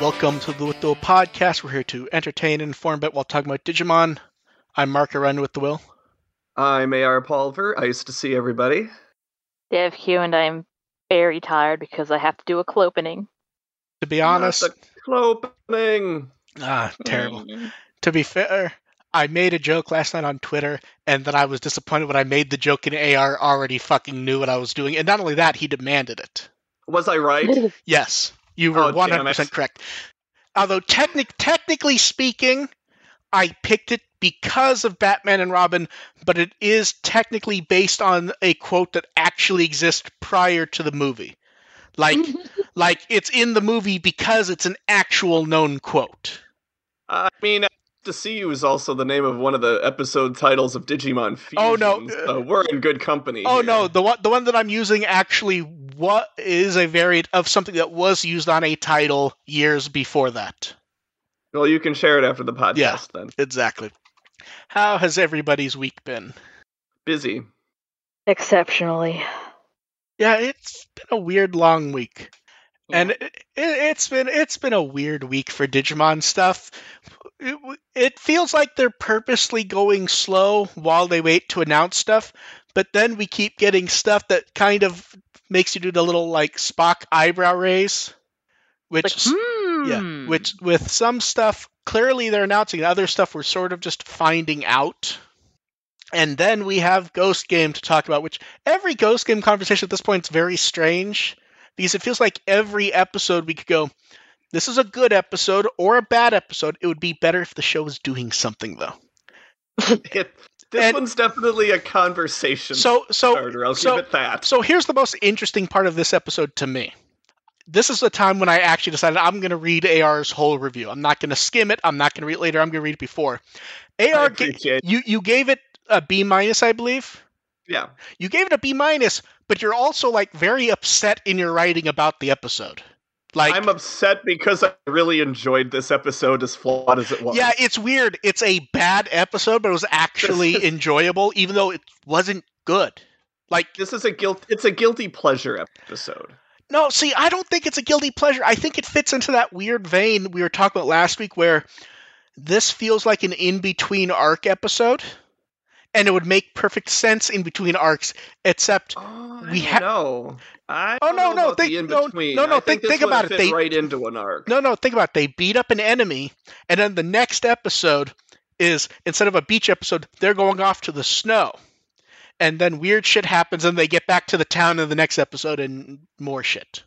Welcome to the With the Will podcast. We're here to entertain and inform bit while talking about Digimon. I'm Mark Arun with the Will. I'm AR Pulver. Nice to see everybody. Dev Q and I'm very tired because I have to do a clopening. To be honest, Not the clopening. ah, terrible. To be fair, I made a joke last night on Twitter, and then I was disappointed when I made the joke and AR already fucking knew what I was doing. And not only that, he demanded it. Was I right? Yes, you were Oh, one hundred percent correct. Although technic- technically speaking, I picked it because of Batman and Robin, but it is technically based on a quote that actually exists prior to the movie. Like, like it's in the movie because it's an actual known quote. I mean, to see you is also the name of one of the episode titles of Digimon Fusion. Oh, no. so we're in good company. Oh here. no, the one the one that I'm using actually what is a variant of something that was used on a title years before that. Well, you can share it after the podcast Yeah. then. Exactly. How has everybody's week been? Busy. Exceptionally. Yeah, it's been a weird long week. And it, it, it's been it's been a weird week for Digimon stuff. It, it feels like they're purposely going slow while they wait to announce stuff, but then we keep getting stuff that kind of makes you do the little like Spock eyebrow raise, which Like, hmm. yeah, which with some stuff clearly they're announcing, other stuff we're sort of just finding out. And then we have Ghost Game to talk about, which every Ghost Game conversation at this point is very strange because it feels like every episode we could go, this is a good episode or a bad episode. It would be better if the show was doing something though. It, this And- one's definitely a conversation So so starter. I'll so- give it that. So here's the most interesting part of this episode to me. This is the time when I actually decided I'm going to read AR's whole review. I'm not going to skim it. I'm not going to read it later. I'm going to read it before. AR, ga- you you gave it a B minus, I believe. Yeah. You gave it a B minus, but you're also like very upset in your writing about the episode. Like, I'm upset because I really enjoyed this episode as flawed as it was. yeah, it's weird. It's a bad episode, but it was actually enjoyable, even though it wasn't good. Like, this is a guilt. It's a guilty pleasure episode. No, see, I don't think it's a guilty pleasure. I think it fits into that weird vein we were talking about last week where this feels like an in between arc episode. And it would make perfect sense in between arcs, except Oh, We have ha- I Oh, no, no, think- the no, no, no, I think- think about it. They- right into an arc. no, no, think about it. They beat up an enemy, and then the next episode is instead of a beach episode, they're going off to the snow. And then weird shit happens, and they get back to the town in the next episode, and more shit.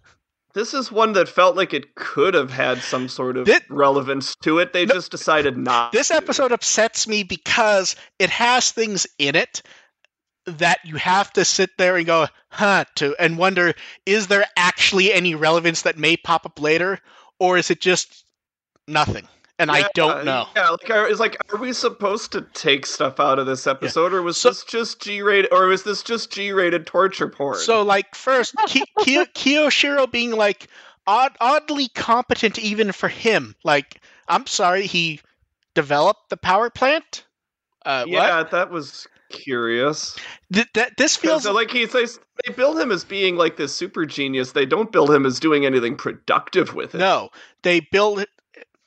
This is one that felt like it could have had some sort of Thi- relevance to it. They No, just decided not. This to. episode upsets me because it has things in it that you have to sit there and go, huh, to and wonder is there actually any relevance that may pop up later, or is it just nothing? And I don't know. Yeah, like are, it's like, are we supposed to take stuff out of this episode, or was So- this just G-rated, or was this just G-rated torture porn? So, like, first, Ki- Ki- Kiyoshiro being like odd, oddly competent even for him. Like, I'm sorry, he developed the power plant. Uh, yeah, that was curious. what? Th- that this feels like he says, they build him as being like this super genius. They don't build him as doing anything productive with it. No, they build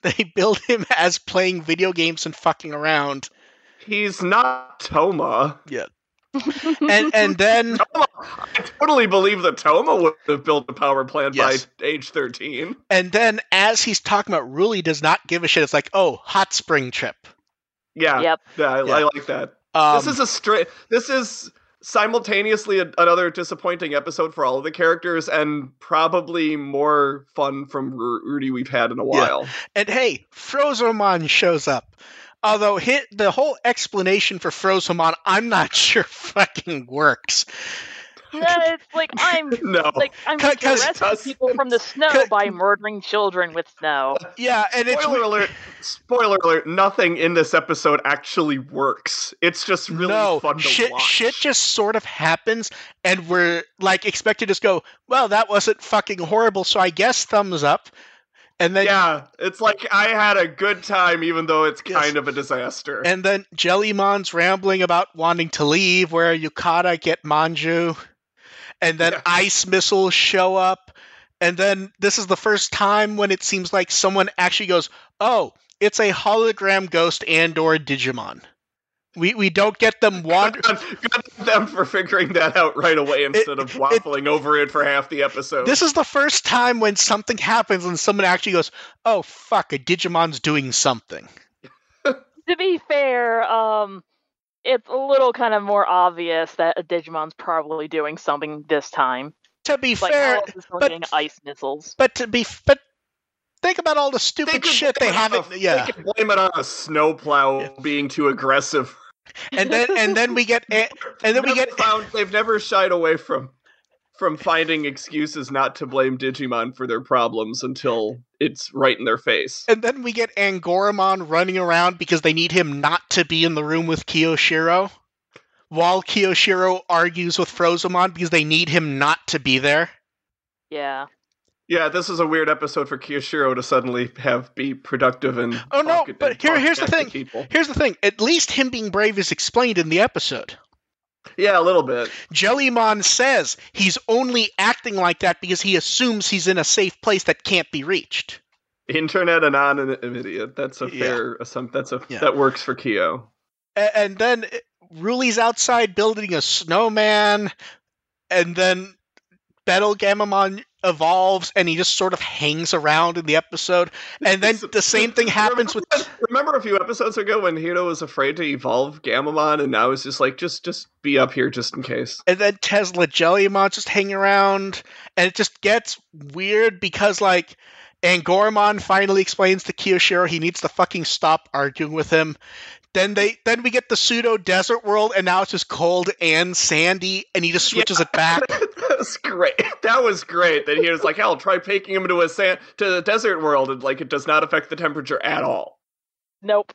they build him as playing video games and fucking around. he's not Toma. Yeah. and and then Toma, I totally believe that Toma would have built a power plant Yes. by age thirteen. and then as he's talking about Ruli does not give a shit. It's like, "Oh, hot spring trip." Yeah, Yep. yeah, I, Yeah. I like that. Um, this is a straight. This is simultaneously a, another disappointing episode for all of the characters, and probably more fun from Ru- Ruli we've had in a while. and hey, Frozomon shows up. Although hit the whole explanation for Frozomon, I'm not sure fucking works. Yeah, it's like I'm No, like I'm going to 'Cause- rescue cause- people from the snow 'cause- by murdering children with snow. Yeah, and it's spoiler alert! Spoiler alert! Nothing in this episode actually works. It's just really no fun to shit. watch. Shit just sort of happens, and we're like expected to just go, "Well, that wasn't fucking horrible." So I guess thumbs up. And then yeah, it's like I had a good time, even though it's Yes. kind of a disaster. And then Jellymon's rambling about wanting to leave, where Yukata get Manju. And then Yeah. ice missiles show up. And then this is the first time when it seems like someone actually goes, "Oh, it's a hologram ghost and or Digimon." We we don't get them wander. Good, good them for figuring that out right away instead of it- waffling over it for half the episode. This is the first time when something happens and someone actually goes, "Oh fuck, a Digimon's doing something." To be fair, um, it's a little kind of more obvious that a Digimon's probably doing something this time. To be Like fair, how else is someone but- ice missiles? but to be but think about all the They stupid could shit they blame haven't. a- Yeah, They could blame it on a snowplow being too aggressive. and then and then we get and then we get found, they've never shied away from from finding excuses not to blame Digimon for their problems until it's right in their face. and then we get Angoramon running around because they need him not to be in the room with Kiyoshiro. While Kiyoshiro argues with Frozomon because they need him not to be there. Yeah. Yeah, this is a weird episode for Kiyoshiro to suddenly have be productive and Oh, no, talk it- but here- here's the thing. people. Here's the thing: at least him being brave is explained in the episode. Yeah, a little bit. Jellymon says he's only acting like that because he assumes he's in a safe place that can't be reached. Internet anonymity. That's a Yeah. fair assumption. That's a Yeah. that works for Keo. A- And then Ruli's outside building a snowman, and then BetelGammamon evolves and he just sort of hangs around in the episode. And then the same thing happens with. remember, remember a few episodes ago when Hiro was afraid to evolve Gammamon, and now it's just like just just be up here just in case. And then Tesla Jellymon just hang around, and it just gets weird because, like, Angoramon finally explains to Kiyoshiro he needs to fucking stop arguing with him. Then they then we get the pseudo desert world, and now it's just cold and sandy, and he just switches it back. that was great. That was great. That he was like, "Hell, try taking him to a sand to the desert world, and like it does not affect the temperature at all." Nope.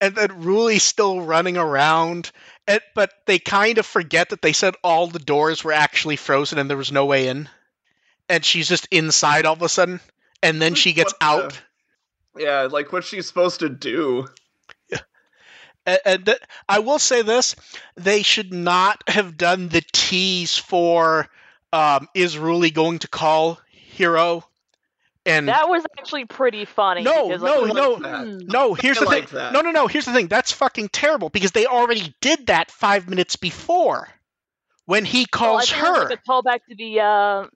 and then Ruli's still running around. And, but they kind of forget that they said all the doors were actually frozen and there was no way in. And she's just inside all of a sudden. And then she gets What the- out. Yeah, like what's she supposed to do? And, and th- I will say this they should not have done the tease for um, is Ruli going to call Hiro? And That was actually pretty funny. No, because, no, like, no. hmm, no, here's I the like thing. that. No, no, no. Here's the thing. That's fucking terrible because they already did that five minutes before when he well, I calls think her. Like a callback to the uh,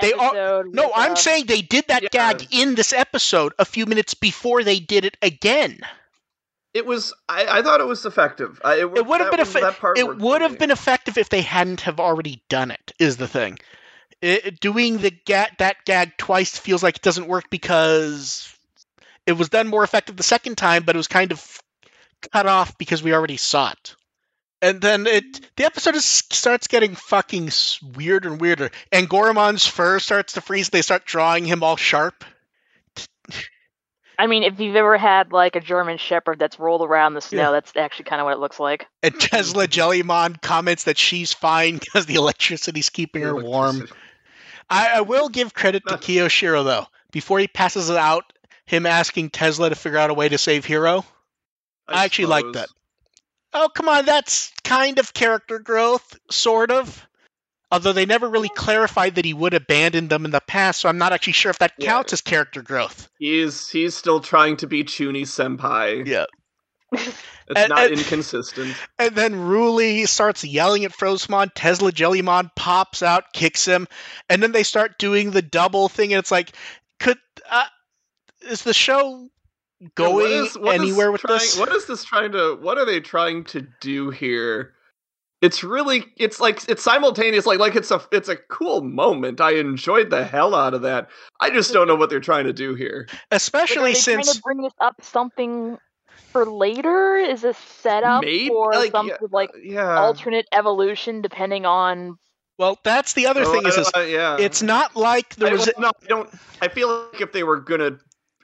They are- episode. No, I'm uh, saying they did that Yeah. gag in this episode a few minutes before they did it again. It was. I, I thought it was effective. I, it, It would have been was- effe- that part it would have been effective if they hadn't have already done it. Is the thing. It, doing the ga- that gag twice feels like it doesn't work because it was done more effective the second time, but it was kind of cut off because we already saw it. And then it the episode is, starts getting fucking weirder and weirder. Angoramon's fur starts to freeze. They start drawing him all sharp. I mean, if you've ever had like a German Shepherd that's rolled around in the snow, Yeah. that's actually kind of what it looks like. And Tesla Jellymon comments that she's fine because the electricity's keeping her warm. I, I will give credit to Not- Kiyoshiro though. Before he passes it out, him asking Tesla to figure out a way to save Hiro. I actually like that. Oh come on, that's kind of character growth, sort of. Although they never really clarified that he would abandon them in the past, so I'm not actually sure if that Yeah. counts as character growth. He's he's still trying to be Chuny Senpai. Yeah. It's And- not and- inconsistent. And then Ruli starts yelling at Frozomon. Tesla Jellymon pops out, kicks him, and then they start doing the double thing. And it's like, could uh, is the show Yeah, going what is- what is anywhere with trying- this? What is this trying to? What are they trying to do here? It's really, it's like it's simultaneous. Like, like it's a, it's a cool moment. I enjoyed the hell out of that. I just don't know what they're trying to do here. Like, are Especially they trying since to bring this up something for later? Is a setup Maybe, for like, some yeah, like uh, Yeah. alternate evolution depending on? well, that's the other Oh, thing is, is don't- yeah. it's not like there I, was. no, I don't. I feel like if they were gonna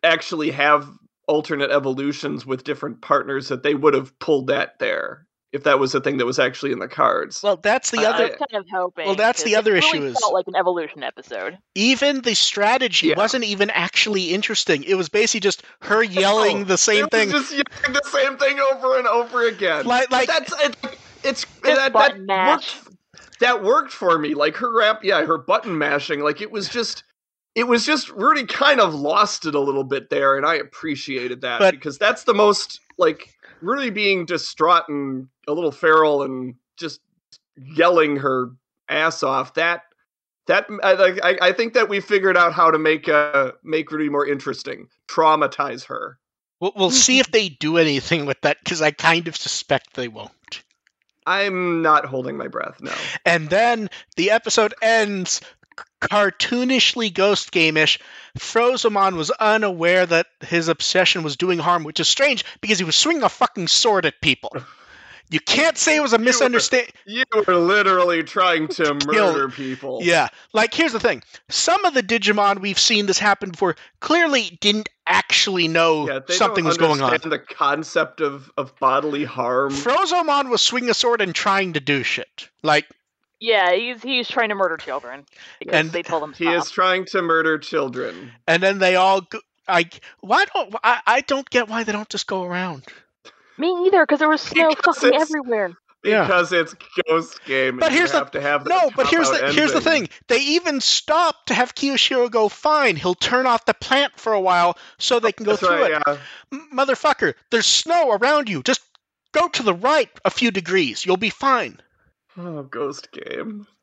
actually have alternate evolutions with different partners, that they would have pulled that there. If that was a thing that was actually in the cards. well, that's the I- I other. was kind of hoping. Well, that's the it other really issue is- felt like an evolution episode. Even the strategy Yeah. wasn't even actually interesting. It was basically just her yelling No, the same thing. Just yelling the same thing over and over again. Like- like- that's it's it's Just that, that button worked. That worked for me. Like her rap, yeah, her button mashing. Like it was just it was just Ruli kind of lost it a little bit there, and I appreciated that But- because that's the most like Ruli being distraught and a little feral and just yelling her ass off. That that I I, I think that we figured out how to make uh make Ruli more interesting, traumatize her. We'll, we'll see if they do anything with that because I kind of suspect they won't. I'm not holding my breath. No, And then the episode ends cartoonishly ghost game-ish. Frozomon was unaware that his obsession was doing harm, which is strange because he was swinging a fucking sword at people. You can't say it was a misunderstanding. you were literally trying to Kill- murder people. Yeah, like here's the thing: some of the Digimon we've seen this happen before clearly didn't actually know Yeah, something was going on. understand The concept of of bodily harm. Frozomon was swinging a sword and trying to do shit. Like, Yeah, he's he's trying to murder children because And they told him He is trying to murder children. and then they all. Go, I why don't I, I don't get why they don't just go around. Me either, because there was snow Because fucking it's- everywhere. Yeah. Because it's Ghost Game. But and here's you the- to have No, but here's the cop-out here's the thing. They even stop to have Kiyoshiro go. Fine, he'll turn off the plant for a while so they can go That's through right, it. yeah. M- Motherfucker, there's snow around you. Just go to the right a few degrees. You'll be fine. Oh, Ghost Game.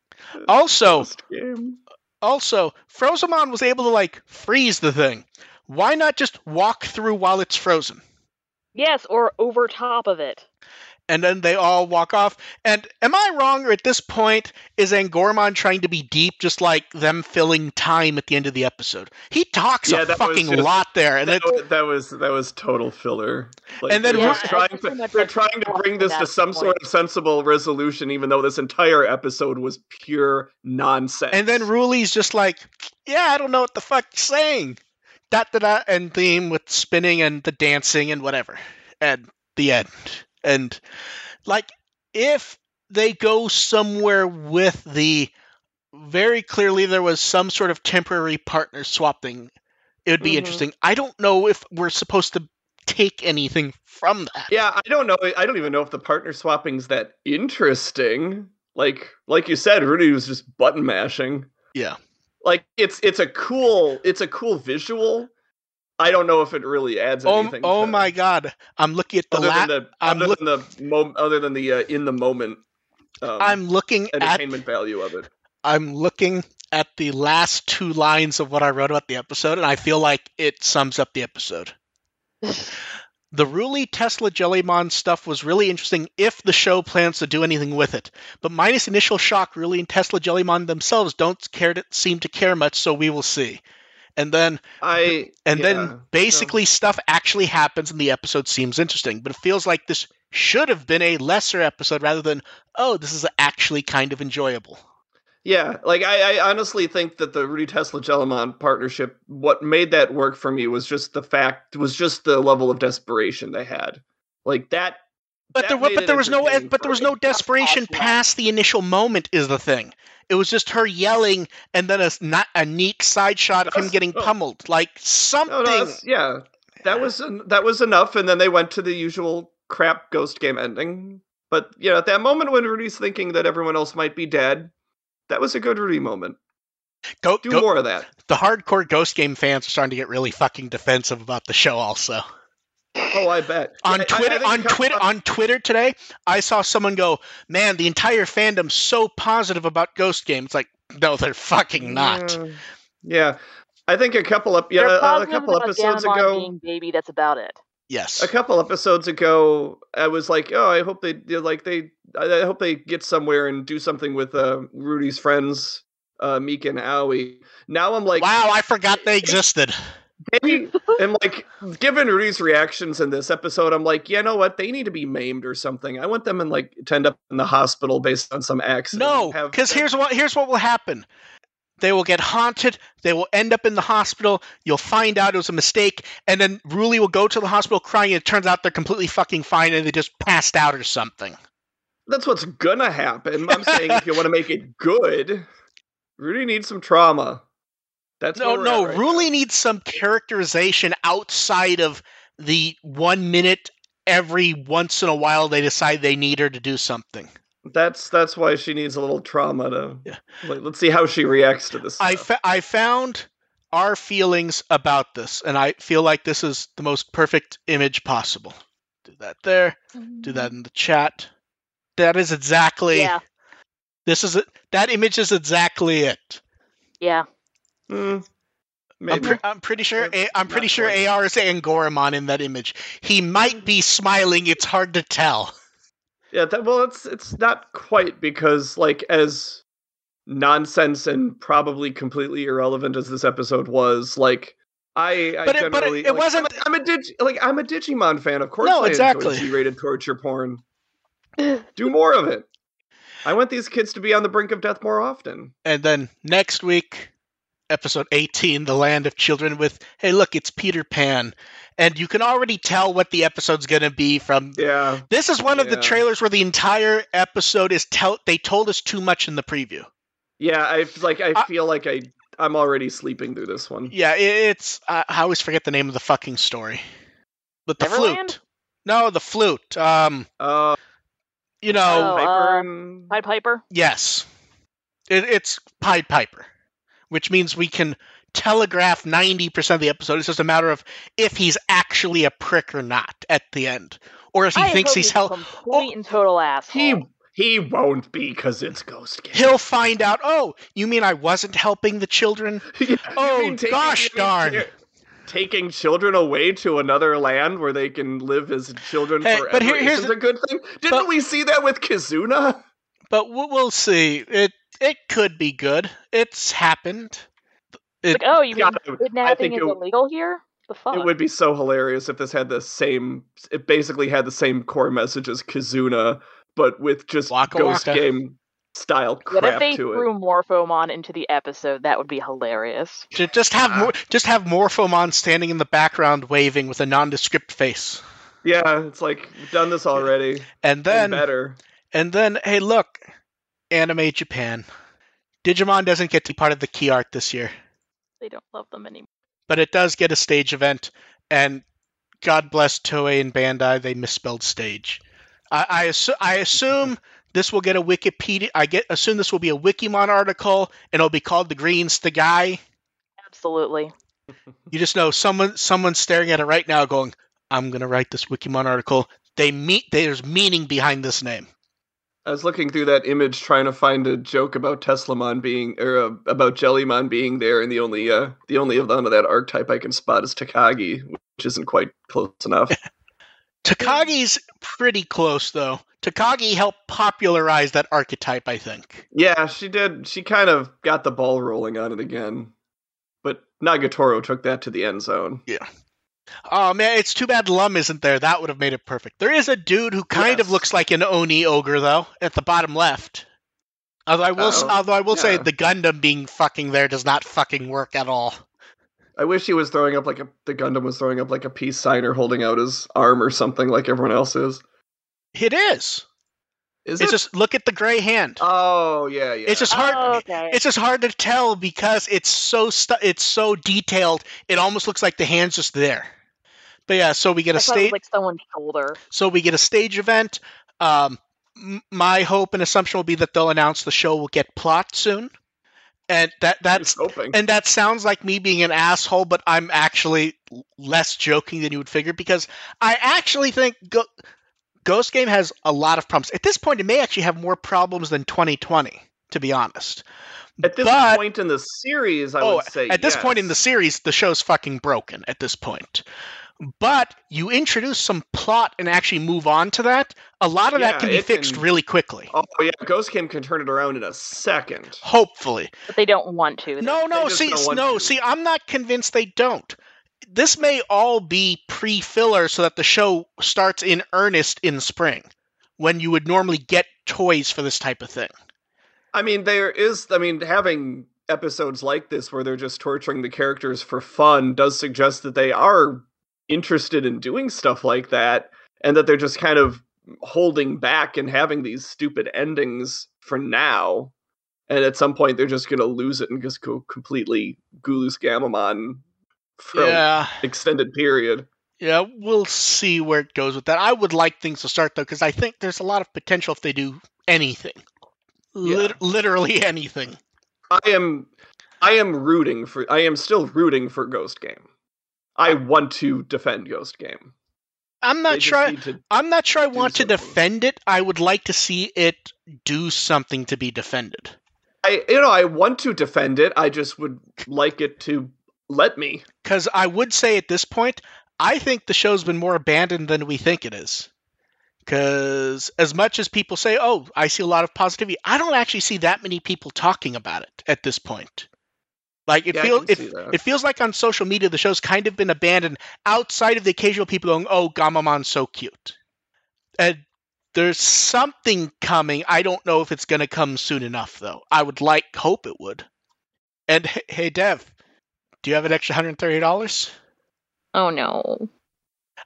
Also, Ghost Game. also, Frozomon was able to like freeze the thing. Why not just walk through while it's frozen? Yes, or over top of it. And then they all walk off. And am I wrong, or at this point, is Angoramon trying to be deep, just like them filling time at the end of the episode? He talks Yeah, a fucking just- lot there, and that, it, was, that was that was total filler. Like, And then they're Yeah, just trying to much they're trying to bring this to some point. sort of sensible resolution, even though this entire episode was pure nonsense. and then Ruli's just like, yeah, I don't know what the fuck you're saying. Da da da, and theme with spinning and the dancing and whatever, and the end. And like, if they go somewhere with the very clearly there was some sort of temporary partner swap thing, it would be Mhm. interesting. I don't know if we're supposed to take anything from that. Yeah, I don't know. I don't even know if the partner swapping's that interesting. Like like you said, Ruli was just button mashing. Yeah. Like it's it's a cool it's a cool visual. I don't know if it really adds Oh, anything. oh to- my god! I'm looking at the Other la- than the I'm other look- than the mo- other than the uh, in the moment um, I'm looking at entertainment value of it. I'm looking at the last two lines of what I wrote about the episode, and I feel like it sums up the episode. the Ruli Tesla Jellymon stuff was really interesting if the show plans to do anything with it. But minus initial shock, Ruli and Tesla Jellymon themselves don't care to seem to care much, so we will see. And then I and yeah, then basically stuff actually happens and the episode seems interesting. But it feels like this should have been a lesser episode rather than, oh, this is actually kind of enjoyable. Yeah, like I, I honestly think that the Ruli Tesla Jellymon partnership, what made that work for me was just the fact was just the level of desperation they had. Like that. But that there, but there was no, but there was no desperation Yeah. past the initial moment. Is the thing? It was just her yelling, and then a s- not a neat side shot of him getting oh. pummeled, like something. No, no, yeah, that was that was enough, and then they went to the usual crap ghost game ending. But you know, at that moment when Ruli's thinking that everyone else might be dead, that was a good Ruli moment. go, Do go- more of that. the hardcore Ghost Game fans are starting to get really fucking defensive about the show. Also, Oh, I bet. on Yeah, I- I Twitter, on Twitter, on Twitter today, I saw someone go, "Man, the entire fandom's so positive about Ghost Game." It's like, no, they're fucking not. Mm, Yeah, I think a couple of yeah a, a couple episodes ago. being baby. That's about it. Yes, a couple episodes ago i was like oh i hope they like they i hope they get somewhere and do something with uh Ruli's friends uh meek and Aoi. now i'm like wow, I forgot they existed. maybe and like given Ruli's reactions in this episode i'm like you know what they need to be maimed or something i want them in like to end up in the hospital based on some accident No, because here's what here's what will happen. They will get haunted. They will end up in the hospital. You'll find out it was a mistake, and then Ruli will go to the hospital crying. And it turns out they're completely fucking fine, and they just passed out or something. that's what's gonna happen i'm saying if you want to make it good Ruli needs some trauma that's No, no. right Ruli now. needs some characterization outside of the one minute every once in a while they decide they need her to do something. That's that's why she needs a little trauma to. Yeah. Like, let's see how she reacts to this. I fa- I found our feelings about this, and I feel like this is the most perfect image possible. Do that there. Do that in the chat. That is exactly. Yeah, This is it. That image is exactly it. yeah. Hmm, I'm, pre- I'm pretty sure. That's A- I'm pretty sure. AR is Angoramon in that image. He might be smiling. It's hard to tell. Yeah, that, well, it's it's not quite because like as nonsense and probably completely irrelevant as this episode was, like I, I But it- but it- it like, wasn't- I'm a, I'm a dig, like I'm a Digimon fan. Of course, No, I exactly. G-rated torture porn. Do more of it. I want these kids to be on the brink of death more often. And then next week, episode 18, The Land of Children, with, hey, look, it's Peter Pan. And you can already tell what the episode's going to be from. Yeah, This is one of the trailers where the entire episode is tell. They told us too much in the preview. yeah. I f- like I I- feel like I I'm already sleeping through this one. Yeah, it's. I I always forget the name of the fucking story. But the Neverland? flute. No, the flute. Um, Uh, you know, Oh, Piper and Pied Piper. yes, it, it's Pied Piper, which means we can telegraph ninety percent of the episode. It's just a matter of if he's actually a prick or not at the end, or if he I thinks hope he's a hell. complete oh, and total asshole. he he won't be because it's Ghost Game. He'll find out. Oh, you mean I wasn't helping the children? Yeah, Oh, taking- gosh darn. Taking children away to another land where they can live as children Hey, forever but here- here's isn't a good thing. Didn't but- we see that with Kizuna? But we'll we'll see. It it could be good. It's happened. It's like, oh, you mean God, kidnapping is it- illegal here? The fuck? It would be so hilarious if this had the same. It basically had the same core message as Kizuna, but with just Waka Ghost waka. Game style But if crap they to it. threw Morphomon into the episode, that would be hilarious. Just have more, just have Morphomon standing in the background waving with a nondescript face. Yeah, it's like we've done this already. And and then better. and then hey look, Anime Japan. Digimon doesn't get to be part of the key art this year, They don't love them anymore. but it does get a stage event and God bless Toei and Bandai, they misspelled stage. I, I, assu- I assume this will get a Wikipedia. I get assume this will be a Wikimon article, and it'll be called "The Green's the Guy." Absolutely. You just know someone someone's staring at it right now, going, "I'm gonna write this Wikimon article." They meet. There's meaning behind this name. I was looking through that image trying to find a joke about Teslamon being or uh, about Jellymon being there, and the only uh, the only of them of that archetype I can spot is Takagi, which isn't quite close enough. Takagi's pretty close though. Takagi helped popularize that archetype, I think. yeah, she did. She kind of got the ball rolling on it again, but Nagatoro took that to the end zone. Oh man, it's too bad Lum isn't there. That would have made it perfect. There is a dude who kind of looks like an Oni ogre though, at the bottom left. Although I will, s Oh, although I will say the Gundam being fucking there does not fucking work at all. I wish he was throwing up like a the Gundam was throwing up like a peace sign or holding out his arm or something like everyone else is. It is. Is It's it? just look at the gray hand. oh yeah, yeah. It's just hard. Oh, okay. It's just hard to tell because it's so stu- it's so detailed. It almost looks like the hand's just there. But yeah, so we get I a thought it was stage. like someone's shoulder. So we get a stage event. Um, m- my hope and assumption will be that they'll announce the show will get plot soon, and that that's hoping. and that sounds like me being an asshole, but I'm actually less joking than you would figure because I actually think Go- Ghost Game has a lot of problems. At this point, it may actually have more problems than 2020, to be honest. At this but- point in the series, I oh, would say at this point in the series, the show's fucking broken at this point. But you introduce some plot and actually move on to that. A lot of Yeah, that can be fixed can- really quickly. Oh yeah, Ghost Game can turn it around in a second. Hopefully. But they don't want to. No, no, just see, no, to. see, I'm not convinced they don't. This may all be pre-filler so that the show starts in earnest in spring, when you would normally get toys for this type of thing. I mean, there is. I mean, having episodes like this where they're just torturing the characters for fun does suggest that they are interested in doing stuff like that, and that they're just kind of holding back and having these stupid endings for now. And at some point, they're just going to lose it and just go completely GulusGammamon for an Yeah, extended period. yeah, we'll see where it goes with that. I would like things to start though, because I think there's a lot of potential if they do anything, Lit- Yeah. literally anything. I am I am rooting for. I am still rooting for Ghost Game. I want to defend Ghost Game. I'm not sure. I, I'm not sure I want to defend it. I would like to see it do something to be defended. I you know I want to defend it. I just would like it to let me. Because I would say at this point, I think the show's been more abandoned than we think it is. Because as much as people say, "Oh, I see a lot of positivity," I don't actually see that many people talking about it at this point. Like it Yeah, feels, it, it feels like on social media the show's kind of been abandoned outside of the occasional people going, "Oh, Gammamon's so cute," and there's something coming. I don't know if it's going to come soon enough, though. I would like, hope it would. And hey, hey Dev, do you have an extra hundred thirty dollars? Oh no.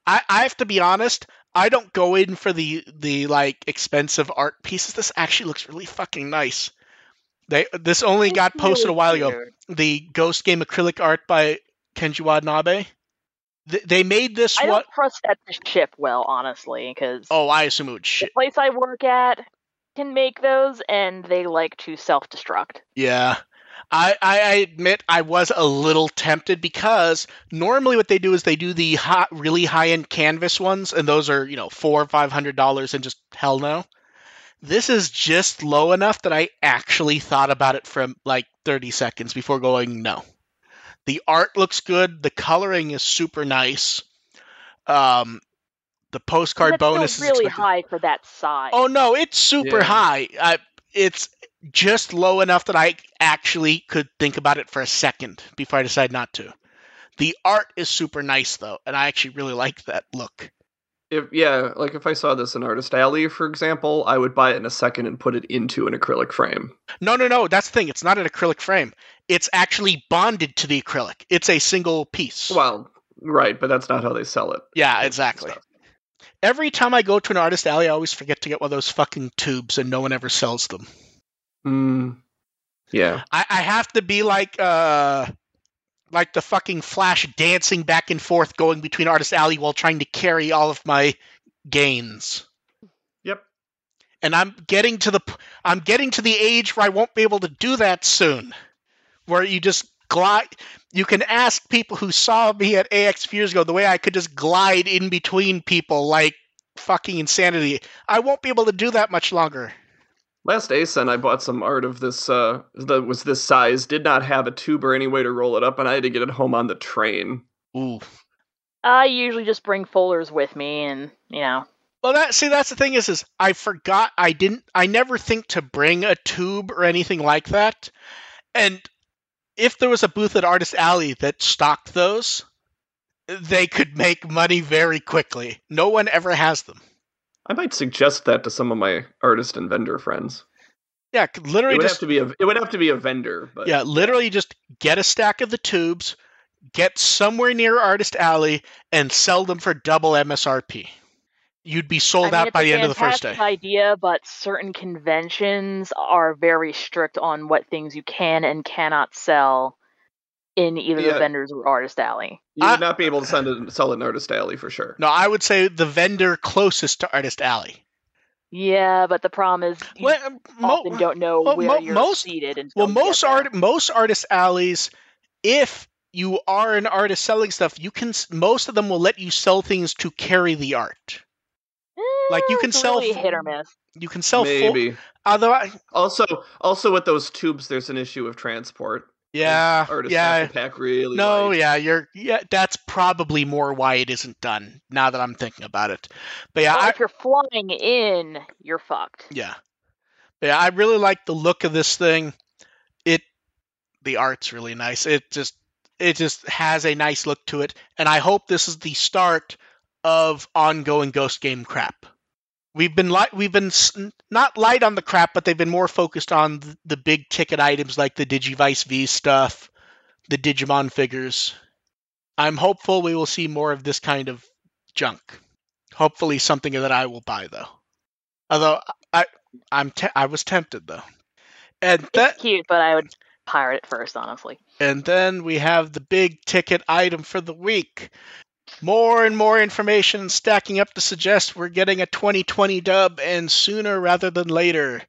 I, I have to be honest. I don't go in for the the like expensive art pieces. This actually looks really fucking nice. They this only got posted a while ago. The Ghost Game acrylic art by Kenji Watanabe. Th- they made this I what? don't trust that to ship well, honestly, because Oh, I assume it would the place I work at can make those, and they like to self-destruct. Yeah. I, I I admit I was a little tempted because normally what they do is they do the hot, really high end canvas ones, and those are you know four or five hundred dollars, and just hell no. This is just low enough that I actually thought about it for like thirty seconds before going no. The art looks good. The coloring is super nice. Um, the postcard That's bonus still is really high for that size. Oh no, it's super Yeah. high. I, it's just low enough that I actually could think about it for a second before I decide not to. The art is super nice though, and I actually really like that look. If yeah, like if I saw this in Artist Alley, for example, I would buy it in a second and put it into an acrylic frame. No, no, no. That's the thing. It's not an acrylic frame. It's actually bonded to the acrylic. It's a single piece. Well, right, but that's not how they sell it. yeah, exactly. Every time I go to an artist alley, I always forget to get one of those fucking tubes, and no one ever sells them. Mm, yeah. I, I have to be like uh like the fucking flash dancing back and forth going between artist alley while trying to carry all of my gains. Yep. and i'm getting to the i'm getting to the age where i won't be able to do that soon. Where you just glide you can ask people who saw me at ax few years ago the way i could just glide in between people like fucking insanity. I won't be able to do that much longer Last ACEN, I bought some art of this uh that was this size, did not have a tube or any way to roll it up, and I had to get it home on the train. ooh I usually just bring folders with me, and you know, Well, that see, that's the thing is, is I forgot I didn't. I never think to bring a tube or anything like that. And if there was a booth at Artist Alley that stocked those, they could make money very quickly. No one ever has them. I might suggest that to some of my artist and vendor friends. Yeah, could It literally would just have to be a it would have to be a vendor, but yeah, literally just get a stack of the tubes, get somewhere near Artist Alley, and sell them for double MSRP. You'd be sold I mean, out it's by the end of the first day. idea, but certain conventions are very strict on what things you can and cannot sell in either Yeah. the vendors or artist alley. you I- would not be able to send it, sell it in Artist Alley for sure. No, I would say the vendor closest to Artist Alley. Yeah, but the problem is you Well, mo- often don't know well, where mo- you're most- seated. Until well most art most artist alleys if you are an artist selling stuff you can most of them will let you sell things to carry the art like, you Eh, can it's sell really hit or miss. you can sell full Maybe. although I, Also, also with those tubes, there's an issue of transport. Yeah Artists yeah. pack really no light. yeah you're yeah that's probably more why it isn't done now that i'm thinking about it. But yeah But I, if you're flying in, you're fucked. yeah. But yeah i really like the look of this thing. It the art's really nice. It just it just has a nice look to it and i hope this is the start of ongoing ghost game crap we've been light we've been not light on the crap but they've been more focused on the big ticket items like the digivice v stuff the digimon figures i'm hopeful we will see more of this kind of junk hopefully something that i will buy though although i i'm te- i was tempted though and that It's cute, but I would pirate it first, honestly. and then we have the big ticket item for the week. More and more information stacking up to suggest we're getting a 2020 dub and sooner rather than later.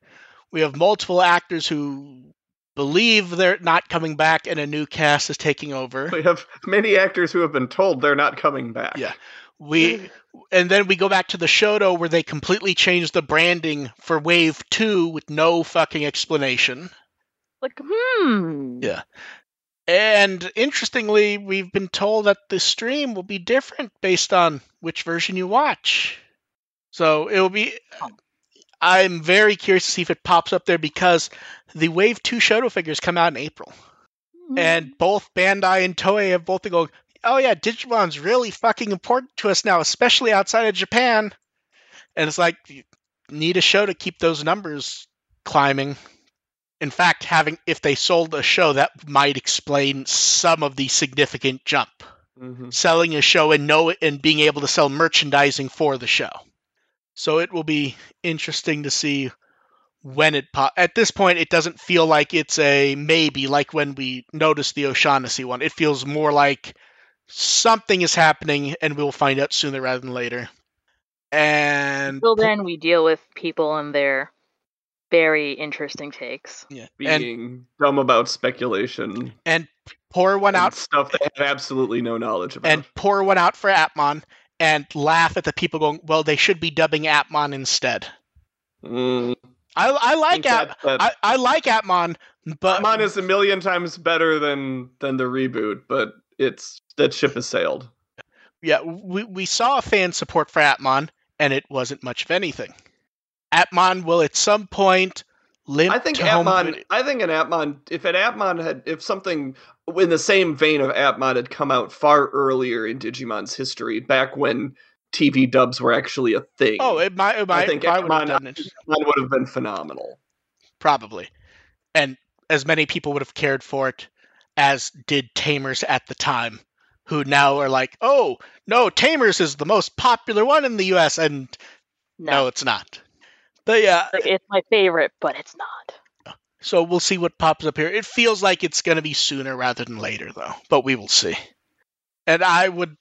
We have multiple actors who believe they're not coming back and a new cast is taking over. We have many actors who have been told they're not coming back. Yeah. We and then we go back to the Shodo where they completely changed the branding for Wave 2 with no fucking explanation. Like, hmm. Yeah. And interestingly, we've been told that the stream will be different based on which version you watch. So it will be. I'm very curious to see if it pops up there because the Wave 2 Shodo figures come out in April. Hmm. And both Bandai and Toei have both been going, oh yeah, Digimon's really fucking important to us now, especially outside of Japan. And it's like, you need a show to keep those numbers climbing. In fact, having if they sold a show, that might explain some of the significant jump. Mhm. Selling a show and know and being able to sell merchandising for the show. So it will be interesting to see when it pop. At this point, it doesn't feel like it's a maybe, like when we noticed the O'Shaughnessy one. It feels more like something is happening, and we'll find out sooner rather than later. And Until then, we deal with people and their very interesting takes. yeah, and Being dumb about speculation and pour one and out stuff they have absolutely no knowledge about. and pour one out for Appmon and laugh at the people going, well, they should be dubbing Appmon instead. Mm, I, I like think At, that, that I, I like Appmon, but Appmon is a million times better than than the reboot, but it's that ship has sailed. yeah, we, we saw fan support for Appmon, and it wasn't much of anything. Appmon will at some point limp I think to home Appmon. video- I think an Appmon. If an Appmon had, if something in the same vein of Appmon had come out far earlier in Digimon's history, back when TV dubs were actually a thing, Oh, it might. It might think I would have Appmon- done it. Appmon would have been phenomenal. Probably. And as many people would have cared for it as did Tamers at the time, who now are like, oh, no, Tamers is the most popular one in the US. And no, No, it's not. But yeah, Like, it's my favorite, but it's not. so we'll see what pops up here. It feels like it's going to be sooner rather than later, though, but we will see. And I would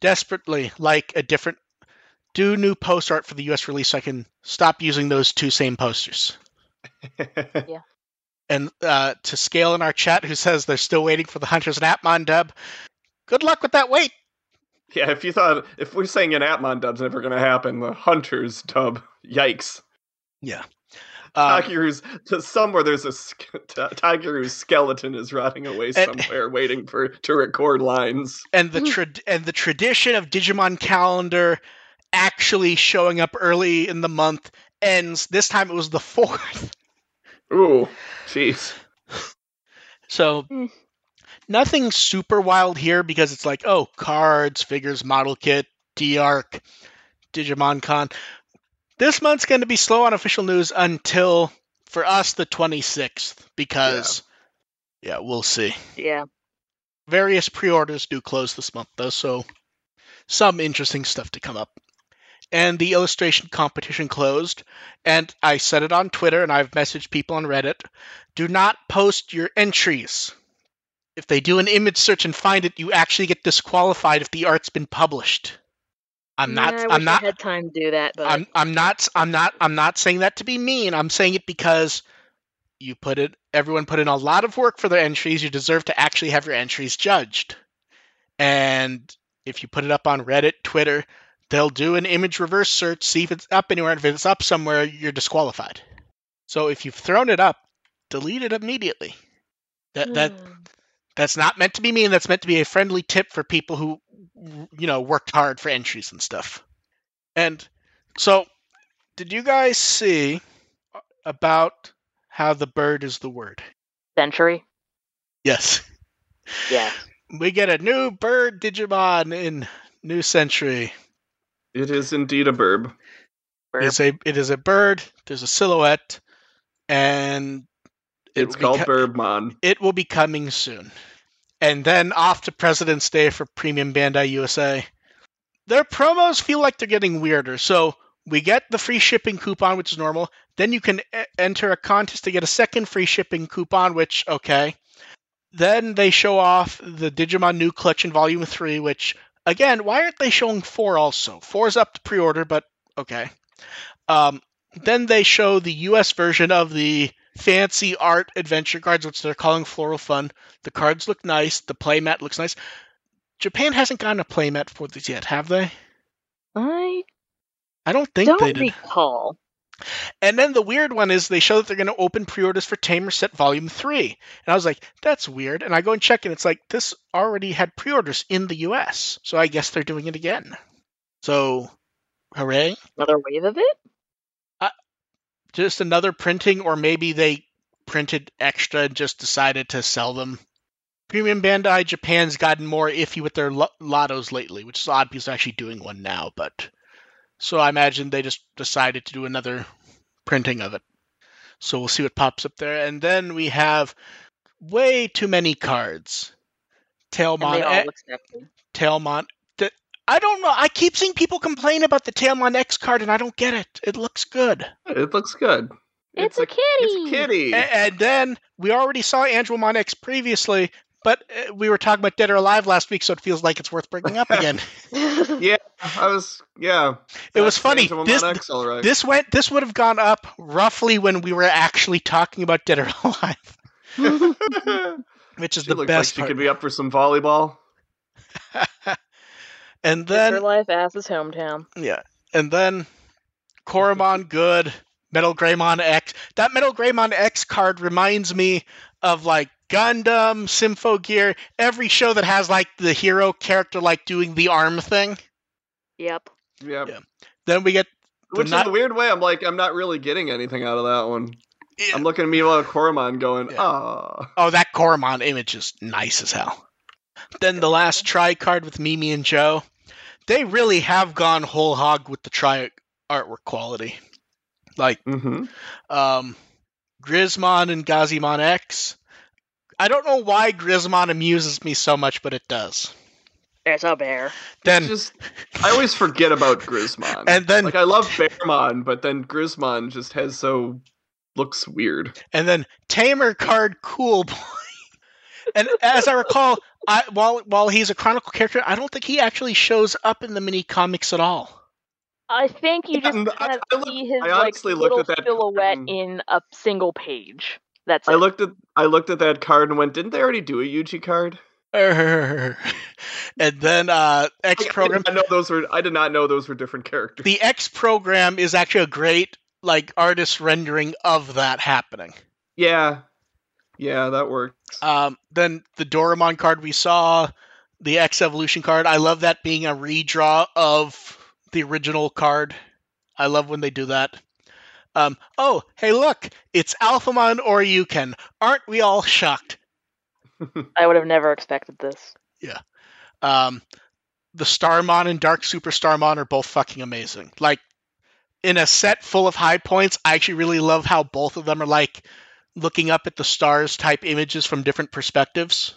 desperately like a different. Do new post art for the US release so I can stop using those two same posters. Yeah. And uh, to scale in our chat who says they're still waiting for the Hunters and Appmon dub. Good luck with that wait. yeah, if you thought if we're saying an Appmon dub's never going to happen, the Hunters dub, yikes. Yeah. Um, Takeru's to somewhere there's a sk- Ta- skeleton is rotting away And- somewhere, waiting for to record lines. and the trad and the tradition of Digimon calendar actually showing up early in the month ends. This time it was the fourth. Ooh, jeez. So Mm. nothing super wild here because it's like, oh, cards, figures, model kit, D-Arc, Digimon Con. This month's going to be slow on official news until, for us, the 26th because, yeah, we'll see. Yeah. Various pre-orders do close this month, though, so some interesting stuff to come up. And the illustration competition closed, and I said it on Twitter, and I've messaged people on Reddit. Do not post your entries. If they do an image search and find it, you actually get disqualified if the art's been published. I'm not. Yeah, I I'm wish not. I had time to do that, but I'm I'm not I'm not I'm not saying that to be mean. I'm saying it because you put it everyone put in a lot of work for their entries. You deserve to actually have your entries judged. And if you put it up on Reddit, Twitter, they'll do an image reverse search, see if it's up anywhere. If it's up somewhere, you're disqualified. So if you've thrown it up, delete it immediately. That that Hmm. that's not meant to be mean. That's meant to be a friendly tip for people who, you know, worked hard for entries and stuff. And so, did you guys see about how the bird is the word? century. Yes. Yeah. We get a new bird Digimon in New Century. It is indeed a burb. Burp. It's a it is a bird. There's a silhouette, and it It's will be called co- Burbmon. it will be coming soon. And then off to President's Day for Premium Bandai USA. Their promos feel like they're getting weirder. So we get the free shipping coupon, which is normal. Then you can e- enter a contest to get a second free shipping coupon, which, okay. Then they show off the Digimon New Collection Volume 3, which, again, why aren't they showing 4 also? 4 is up to pre order, but okay. Um, then they show the US version of the fancy art adventure cards, which they're calling Floral Fun. The cards look nice. The playmat looks nice. Japan hasn't gotten a playmat for this yet, have they? I I don't think don't they did. recall. And then the weird one is they show that they're going to open pre-orders for Tamer Set Volume Three, and I was like, "That's weird." And I go and check, and it's like this already had pre-orders in the U.S., so I guess they're doing it again. So, hooray! Another wave of it? Just another printing, or maybe they printed extra and just decided to sell them. Premium Bandai Japan's gotten more iffy with their lo- lottos lately, which is odd because they're actually doing one now. But so I imagine they just decided to do another printing of it. So we'll see what pops up there, and then we have way too many cards. And Tailmon, I don't know. I keep seeing people complain about the Tailmon X card, and I don't get it. It looks good. It looks good. It's, a, kitty. It's a kitty. A- And then we already saw Andromon X previously, but uh, we were talking about Dead or Alive last week, so it feels like it's worth bringing up again. Yeah, I was. Yeah, It was funny. Phantom This- on all right. this went. This would have gone up roughly when we were actually talking about Dead or Alive, which is she the best like she part. could be up for some volleyball. And Then, then life ass his hometown. yeah, and then Koromon good, Metal Greymon X. That Metal Greymon X card reminds me of like Gundam, Symphogear, every show that has like the hero character like doing the arm thing. Yep. Yeah. Yeah. Then we get Which not- in a weird way, I'm like, I'm not really getting anything out of that one. Yeah. I'm looking at Meanwhile Koromon going, Yeah. ah. Oh, that Koromon image is nice as hell. Then the last try card with Mimi and Joe. They really have gone whole hog with the try artwork quality. Like Mm-hmm. um, Grizzmon and Gazimon X. I don't know why Grizzmon amuses me so much, but it does. There's a bear. Then Just, I always forget about Grizzmon. and then like I love Bearmon, but then Grizzmon just has so looks weird. and then Tamer card Cool Boy. and as I recall, I, while while he's a chronicle character, I don't think he actually shows up in the mini comics at all. I think you Yeah, just I- kind of I look- see his like looked little at that silhouette and- in a single page. That's it. I looked at I looked at that card and went, didn't they already do a Yuji card? and then uh, X program. I did know those were. I did not know those were different characters. The X program is actually a great like artist rendering of that happening. yeah, yeah, that works. Um, then the Dorumon card we saw, the X Evolution card. I love that being a redraw of the original card. I love when they do that. Um, oh, hey, look, it's Alphamon Ouryuken. Aren't we all shocked? I would have never expected this. Yeah. Um, the Starmon and Dark Super Starmon are both fucking amazing. Like, in a set full of high points, I actually really love how both of them are like looking up at the stars type images from different perspectives.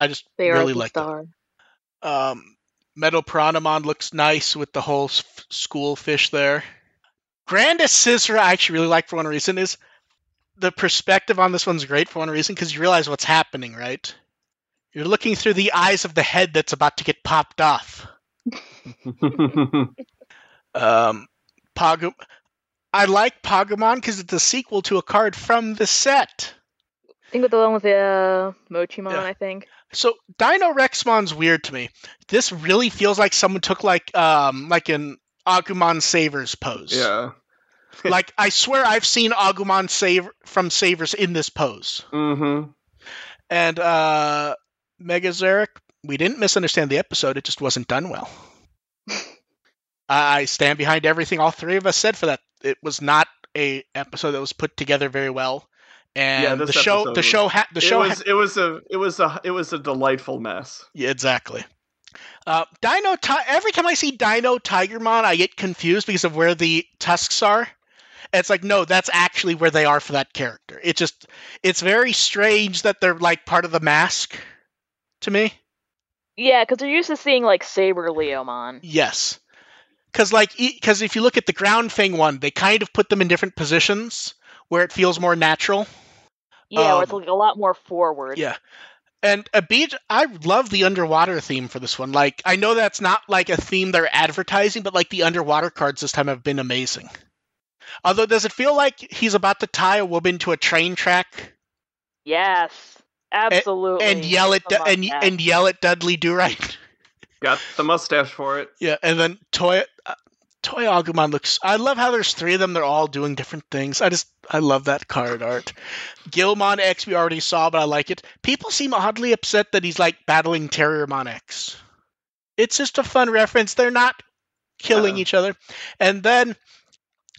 I just They are really the like that. star. Um, Metal Piranhamon looks nice with the whole s- school fish there. Grandest Scissor I actually really like for one reason is the perspective on this one's great for one reason because you realize what's happening, right? You're looking through the eyes of the head that's about to get popped off. Um, Pog- I like Pogomon because it's a sequel to a card from the set. I think with the one with the uh, Mochimon, Yeah. I think. So Dino Rexmon's weird to me. This really feels like someone took like um like an Agumon Savers pose. yeah. like I swear I've seen Agumon save from Savers in this pose. Mm-hmm. And uh Megazeric, we didn't misunderstand the episode, it just wasn't done well. I I stand behind everything all three of us said for that. It was not a episode that was put together very well. And Yeah, the show the was- show ha- the it show ha- was. it was a. It was a. It was a delightful mess. Yeah, exactly. Uh, Dino. Ti- every time I see Dino Tigermon, I get confused because of where the tusks are. And it's like, no, that's actually where they are for that character. It just, it's very strange that they're like part of the mask. To me, Yeah, because they're used to seeing like Saber Leomon. yes, because like, because if you look at the Ground thing one, they kind of put them in different positions where it feels more natural. Yeah, where it's Um, like a lot more forward. Yeah. And a beach, I love the underwater theme for this one. Like, I know that's not like a theme they're advertising, but like the underwater cards this time have been amazing. Although, does it feel like he's about to tie a woman to a train track Yes, absolutely. and yell at and and yell at Dudley Do Right? Got the mustache for it. Yeah, and then Toy uh, Toy Agumon looks. I love how there's three of them. They're all doing different things. I just I love that card art. Guilmon X we already saw, but I like it. People seem oddly upset that he's like battling Terriermon X. It's just a fun reference. They're not killing Oh. each other. And then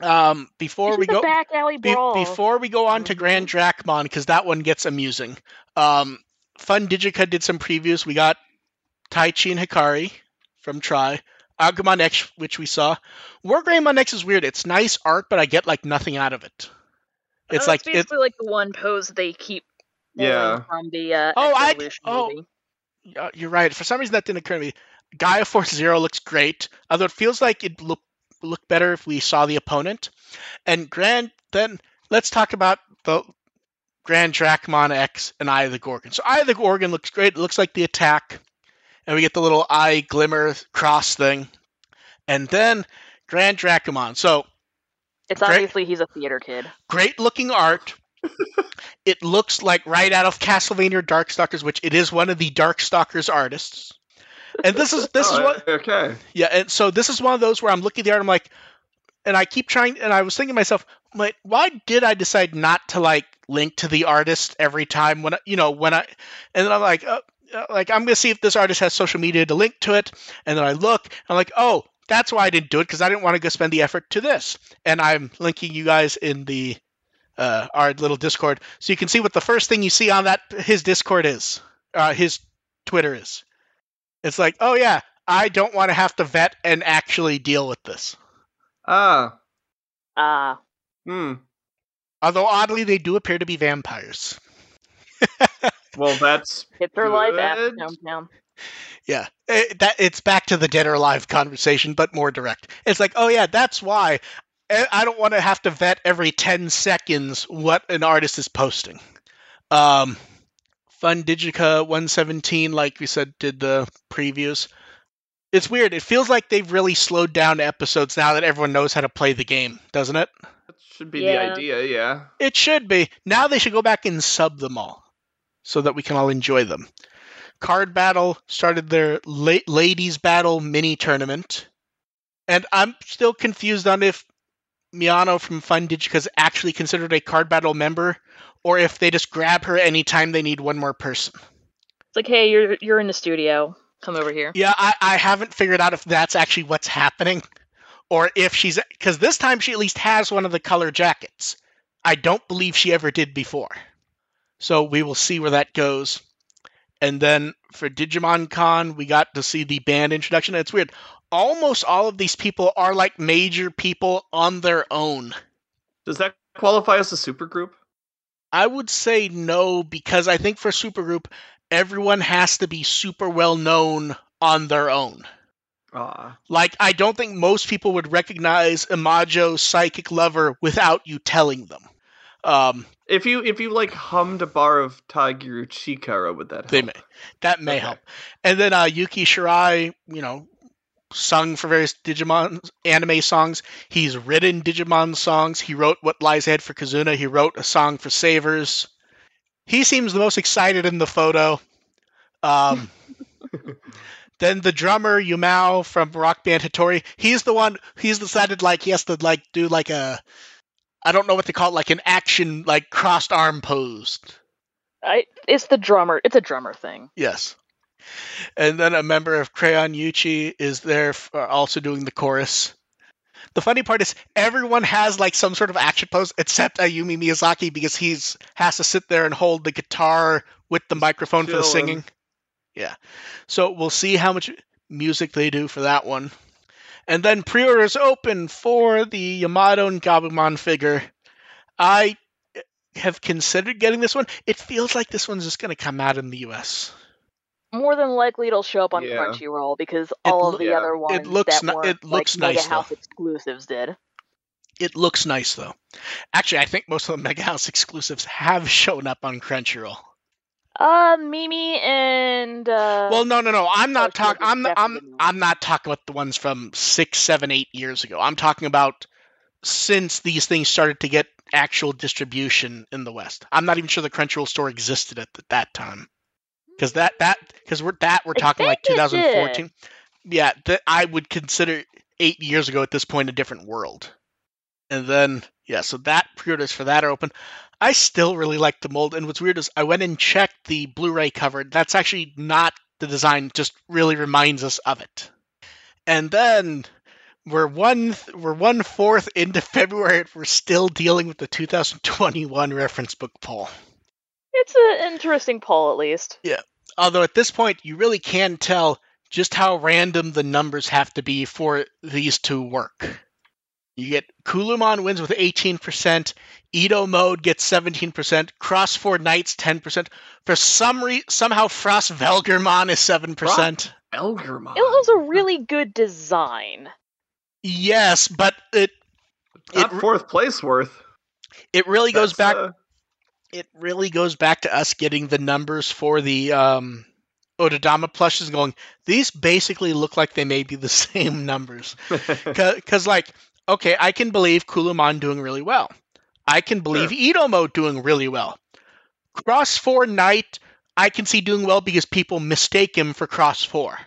um before we go back alley be- brawl. before we go on to Mhm. Grand Dracumon, because that one gets amusing. Um, Fun Digica did some previews. We got Taichi and Hikari from Try. Agumon X, which we saw. Wargreymon X is weird. It's nice art, but I get like nothing out of it. It's Oh, like it, basically like the one pose they keep Yeah. from the uh, Oh, I- oh. movie. you're right. For some reason, that didn't occur to me. Gaia Force Zero looks great, although it feels like it'd look look better if we saw the opponent. And Grand, then let's talk about the Grand Dracumon X and Eye of the Gorgon. So Eye of the Gorgon looks great. It looks like the attack, and we get the little eye glimmer cross thing, and then Grand Dracumon. So It's Great. obviously he's a theater kid. great looking art. it looks like right out of Castlevania Darkstalkers, which it is one of the Darkstalkers artists. And this is this is Oh, what Okay. yeah, and so this is one of those where I'm looking at the art, I'm like, and I keep trying, and I was thinking to myself, like, why did I decide not to like link to the artist every time when I, you know when I, and then I'm like, uh, like I'm gonna see if this artist has social media to link to it, and then I look, I'm like, oh, that's why I didn't do it because I didn't want to go spend the effort to this, and I'm linking you guys in the uh, our little Discord, so you can see what the first thing you see on that his Discord is, uh, his Twitter is. It's like, oh yeah, I don't want to have to vet and actually deal with this. Ah. Ah, Hmm. Although oddly, they do appear to be vampires. Well, that's hits her life after Good. hometown. Yeah, it, that it's back to the dead or alive conversation, but more direct. It's like, oh yeah, that's why I I don't want to have to vet every ten seconds what an artist is posting. Um, Fun Digica 117, like we said, did the previews. It's weird. It feels like they've really slowed down episodes now that everyone knows how to play the game, doesn't it? that should be Yeah. the idea. Yeah. It should be. Now they should go back and sub them all so that we can all enjoy them. Card Battle started their la- Ladies Battle mini tournament. And I'm still confused on if Miano from Fun Digica is actually considered a Card Battle member or if they just grab her anytime they need one more person. It's like, hey, you're you're in the studio. Come over here. Yeah, I, I haven't figured out if that's actually what's happening or if she's. Because this time she at least has one of the color jackets. I don't believe she ever did before. So we will see where that goes. And then for Digimon Con, we got to see the band introduction. It's weird. Almost all of these people are like major people on their own. Does that qualify as a supergroup? I would say no because I think for supergroup, everyone has to be super well known on their own. Ah. Like, I don't think most people would recognize Imajo's psychic lover without you telling them. Um, If you if you like hummed a bar of Tagiru Chikara, would that help? they may that may Okay. help. And then uh, Yuki Shirai, you know, sung for various Digimon anime songs. He's written Digimon songs. He wrote What Lies Ahead for Kizuna. He wrote a song for Savers. He seems the most excited in the photo. Um, then the drummer Yumao from rock band Hitori, he's the one. He's decided like he has to like do like a, I don't know what they call it, like an action like crossed arm pose. I, it's the drummer. It's a drummer thing. Yes. And then a member of Crayon Yuchi is there f- uh, also doing the chorus. The funny part is everyone has like some sort of action pose except Ayumi Miyazaki because he's has to sit there and hold the guitar with the microphone for the singing. Yeah. So we'll see how much music they do for that one. And then pre-orders open for the Yamato and Gabumon figure. I have considered getting this one. It feels like this one's just going to come out in the US. More than likely, it'll show up on Yeah. Crunchyroll because all loo- of the yeah. other ones it looks that weren't it looks like nice, Mega House though. exclusives did. It looks nice though. Actually, I think most of the Mega House exclusives have shown up on Crunchyroll. Uh, Mimi and uh. well, no, no, no. I'm not talking. I'm I'm. I'm not talking about the ones from six, seven, eight years ago. I'm talking about since these things started to get actual distribution in the West. I'm not even sure the Crunchyroll store existed at th- that time. Because that that because we're that we're talking like think it 2014. Yeah, that I would consider eight years ago at this point a different world. And then yeah, so that pre-orders for that are open. I still really like the mold, and what's weird is I went and checked the Blu-ray cover. That's actually not the design; just really reminds us of it. And then we're one we're one fourth into February, and we're still dealing with the 2021 reference book poll. It's an interesting poll, at least. Yeah. Although at this point, you really can tell just how random the numbers have to be for these to work. You get Kulumon wins with 18%, Edo Mode gets 17%, Cross Four Knights 10%. For some reason, somehow Frost Velgermon is 7%. Elgermon. It was a really good design. Yes, but it not it- fourth place worth. it really goes back uh, it really goes back to us getting the numbers for the um Otedama plushes going, these basically look like they may be the same numbers. Because, like, okay, I can believe Kulumon doing really well. I can believe Edomo doing really well. Cross 4 Knight, I can see doing well because people mistake him for Cross 4.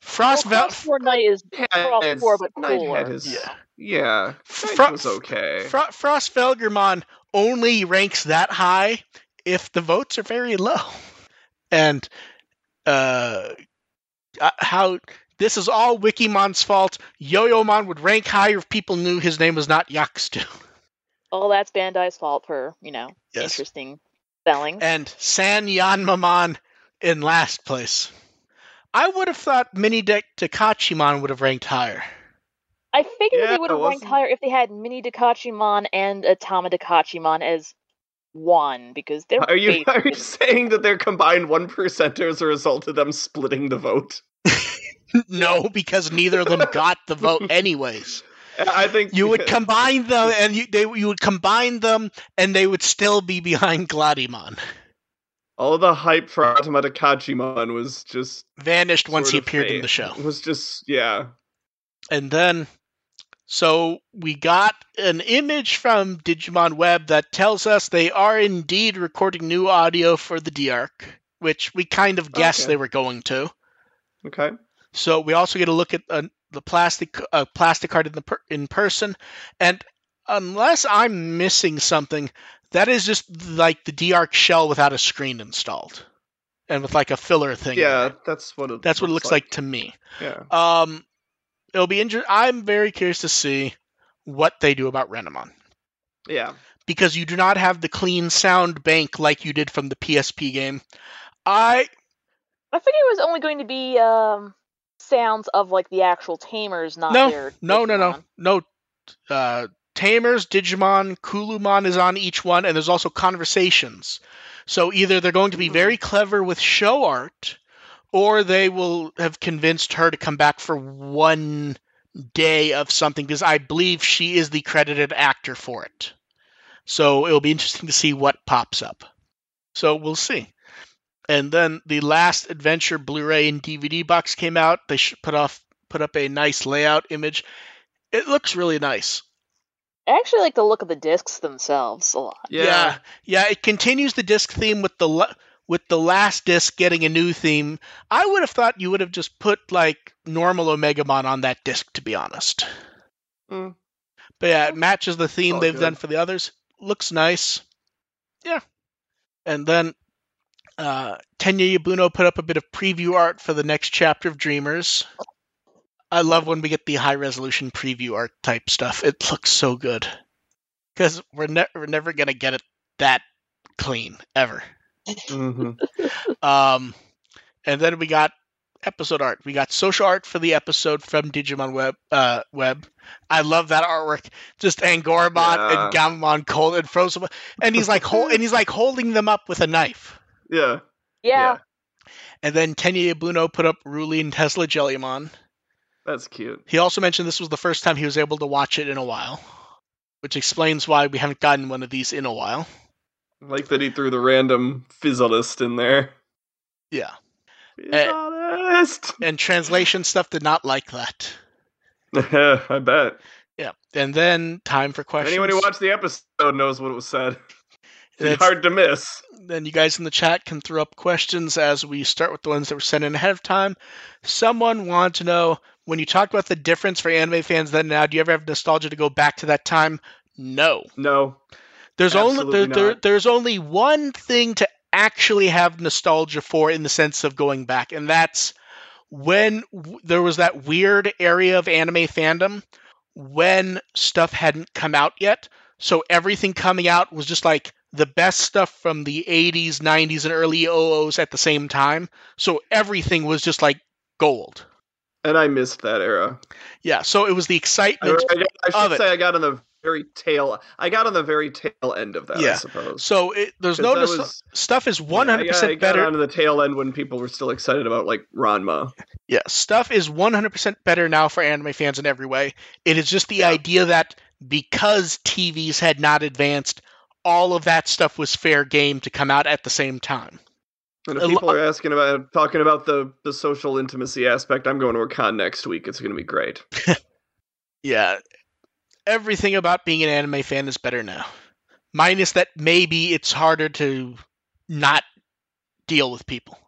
Frost well, Cross Four Knight is Yeah, Cross Four, but cooler. had his- Yeah. yeah. Knight Fro- was okay. Fro- Frost Velgermon only ranks that high if the votes are very low. And uh, uh, how this is all Wikimon's fault. Yo-Yo-Mon would rank higher if people knew his name was not Yakstu. Well, that's Bandai's fault for you know Yes. interesting spelling. And San Yanmamon in last place. I would have thought Mini Deck Takachimon would have ranked higher. I figured Yeah, they would have ranked higher if they had Mini Dakachimon and Atama Dakachimon as one because they're Are you are you saying that their combined one percenters as a result of them splitting the vote? no, because neither of them got the vote anyways. I think You would combine them, and you they you would combine them, and they would still be behind Gladimon. all the hype for Automata Kachimon was just Vanished once he appeared in the show. It was just yeah. And then, so we got an image from Digimon Web that tells us they are indeed recording new audio for the D-Arc, which we kind of guessed Okay. they were going to. Okay. So we also get a look at uh, the plastic uh, plastic card in the per- in person, and unless I'm missing something, that is just like the D-Arc shell without a screen installed, and with like a filler thing. Yeah, that's what it that's what it looks like to me. Yeah. Um, it'll be inter- I'm very curious to see what they do about Renamon Yeah. because you do not have the clean sound bank like you did from the PSP game. I I figured it was only going to be um sounds of like the actual tamers, not no their no no no Digimon. no. Uh, Tamers, Digimon, Kulumon is on each one, and there's also conversations. So either they're going to be very clever with show art, or they will have convinced her to come back for one day of something because I believe she is the credited actor for it. So it'll be interesting to see what pops up. So we'll see. And then the last adventure Blu-ray and DVD box came out. They put off put up a nice layout image. It looks really nice. I actually like the look of the discs themselves a lot. Yeah. yeah, It continues the disc theme with the la- with the last disc getting a new theme. I would have thought you would have just put like normal Omegamon on that disc, to be honest. Mm. But yeah, it matches the theme all they've good. done for the others. Looks nice. Yeah. And then uh, Tenya Yabuno put up a bit of preview art for the next chapter of Dreamers. I love when we get the high resolution preview art type stuff. It looks so good. Because we're, ne- we're never going to get it that clean, ever. hmm Um, and then we got episode art. We got social art for the episode from Digimon Web. Uh, Web. I love that artwork. Just Angoramon and Gammamon cold and frozen, and he's like hol- and he's like holding them up with a knife. Yeah. Yeah, And then Tenya Yabuno put up Ruli and Tesla Jellymon. That's cute. He also mentioned this was the first time he was able to watch it in a while, which explains why we haven't gotten one of these in a while. I like that he threw the random fizzleist in there. Yeah. Eh. Fizzleist. And translation stuff did not like that. I bet. Yeah, and then time for questions. Anyone who watched the episode knows what it was said. It's hard to miss. then you guys in the chat can throw up questions as we start with the ones that were sent in ahead of time. Someone wanted to know when you talk about the difference for anime fans then and now, do you ever have nostalgia to go back to that time? No. No. There's only there, there, there's only one thing to actually have nostalgia for in the sense of going back, and that's when w- there was that weird area of anime fandom when stuff hadn't come out yet. So everything coming out was just like the best stuff from the 80s, 90s, and early 00s at the same time. So everything was just like gold. And I missed that era. Yeah, so it was the excitement. I, I of should say I got on the very tail. I got on the very tail end of that. I Yeah. suppose. So it, there's no was- stuff is Yeah, 100% I got, I got better. onto the tail end when people were still excited about like Ranma. Yeah, stuff is 100% better now for anime fans in every way. It is just the Yeah. idea that because TVs had not advanced, all of that stuff was fair game to come out at the same time. And if people are asking about talking about the the social intimacy aspect, I'm going to a con next week. It's going to be great. Yeah, everything about being an anime fan is better now. Minus that maybe it's harder to not deal with people.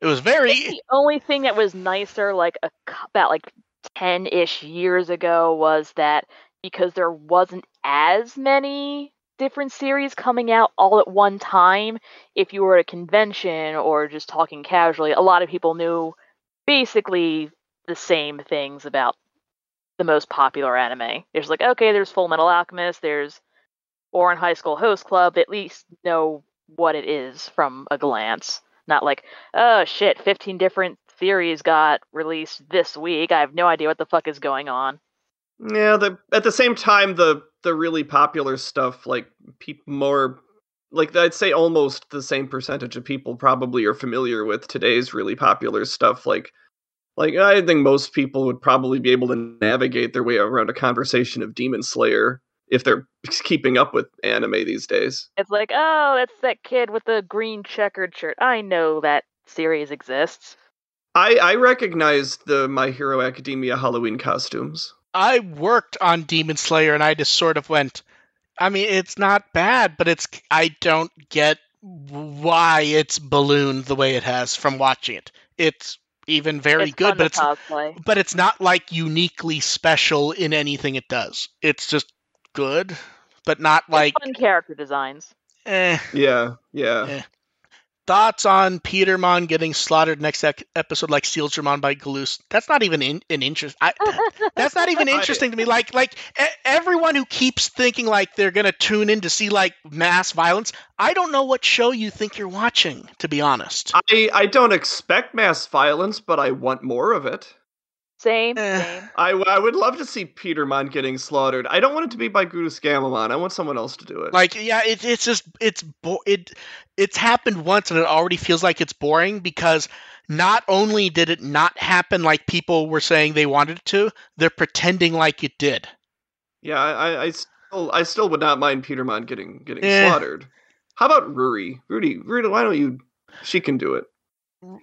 It was very the only thing that was nicer, like a, about like ten ish years ago, was that because there wasn't as many different series coming out all at one time. If you were at a convention or just talking casually, a lot of people knew basically the same things about the most popular anime. There's like, okay, there's Full Metal Alchemist, there's Ouran High School Host Club. At least know what it is from a glance. Not like, oh shit, 15 different series got released this week. I have no idea what the fuck is going on. Yeah, the at the same time the the really popular stuff like people more like I'd say almost the same percentage of people probably are familiar with today's really popular stuff like like I think most people would probably be able to navigate their way around a conversation of Demon Slayer if they're keeping up with anime these days. It's like, oh, that's that kid with the green checkered shirt. I know that series exists. I I recognize the My Hero Academia Halloween costumes. I worked on Demon Slayer and I just sort of went, I mean, it's not bad, but it's I don't get why it's ballooned the way it has from watching it. It's even very it's good, but it's cosplay. but it's not like uniquely special in anything it does. It's just good, but not It's like fun character designs. eh. Yeah, yeah. Yeah. Thoughts on Petermon getting slaughtered next ec- episode like Sealgermon by Galoose? That's not even in, an interest. I, that's not even interesting to me. Like, like e- everyone who keeps thinking like they're gonna tune in to see like mass violence. I don't know what show you think you're watching. To be honest, I I don't expect mass violence, but I want more of it. Same, Eh. same. I, I would love to see Petermon getting slaughtered. I don't want it to be by GulusGammamon. I want someone else to do it. like yeah, it, it's just it's bo- it it's happened once and it already feels like it's boring because not only did it not happen like people were saying they wanted it to, they're pretending like it did. yeah, I, I- I still I still would not mind Petermon getting getting Eh. slaughtered. How about Ruli? Rudy, Rudy, why don't you? She can do it.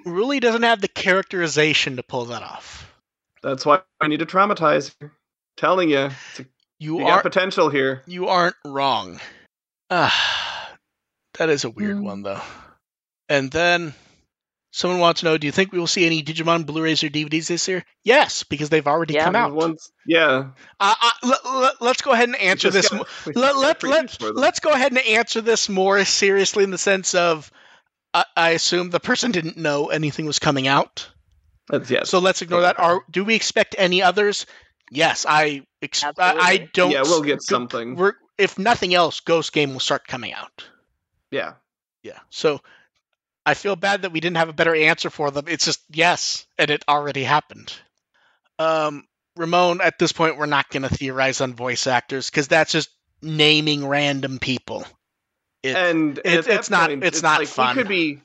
really doesn't have the characterization to pull that off. That's why I need to traumatize her. Telling you, it's a, You, you are got potential here. you aren't wrong. Ah, that is a weird Hmm. one though. And then someone wants to know: Do you think we will see any Digimon Blu-rays or DVDs this year? Yes, because they've already Yeah. come out. Once, yeah. Uh, uh, let, let, let's go ahead and answer this. gotta- mo- let, let, let, let's go ahead and answer this more seriously in the sense of I, I assume the person didn't know anything was coming out. That's, yes. So let's ignore that. Are do we expect any others? Yes, I ex- I, I don't. yeah, we'll get go- something. We're, if nothing else, Ghost Game will start coming out. Yeah. Yeah. So I feel bad that we didn't have a better answer for them. It's just yes, and it already happened. Um, Ramon, at this point, we're not going to theorize on voice actors because that's just naming random people. It, and it's- at that it's not- it's not like fun. We could be,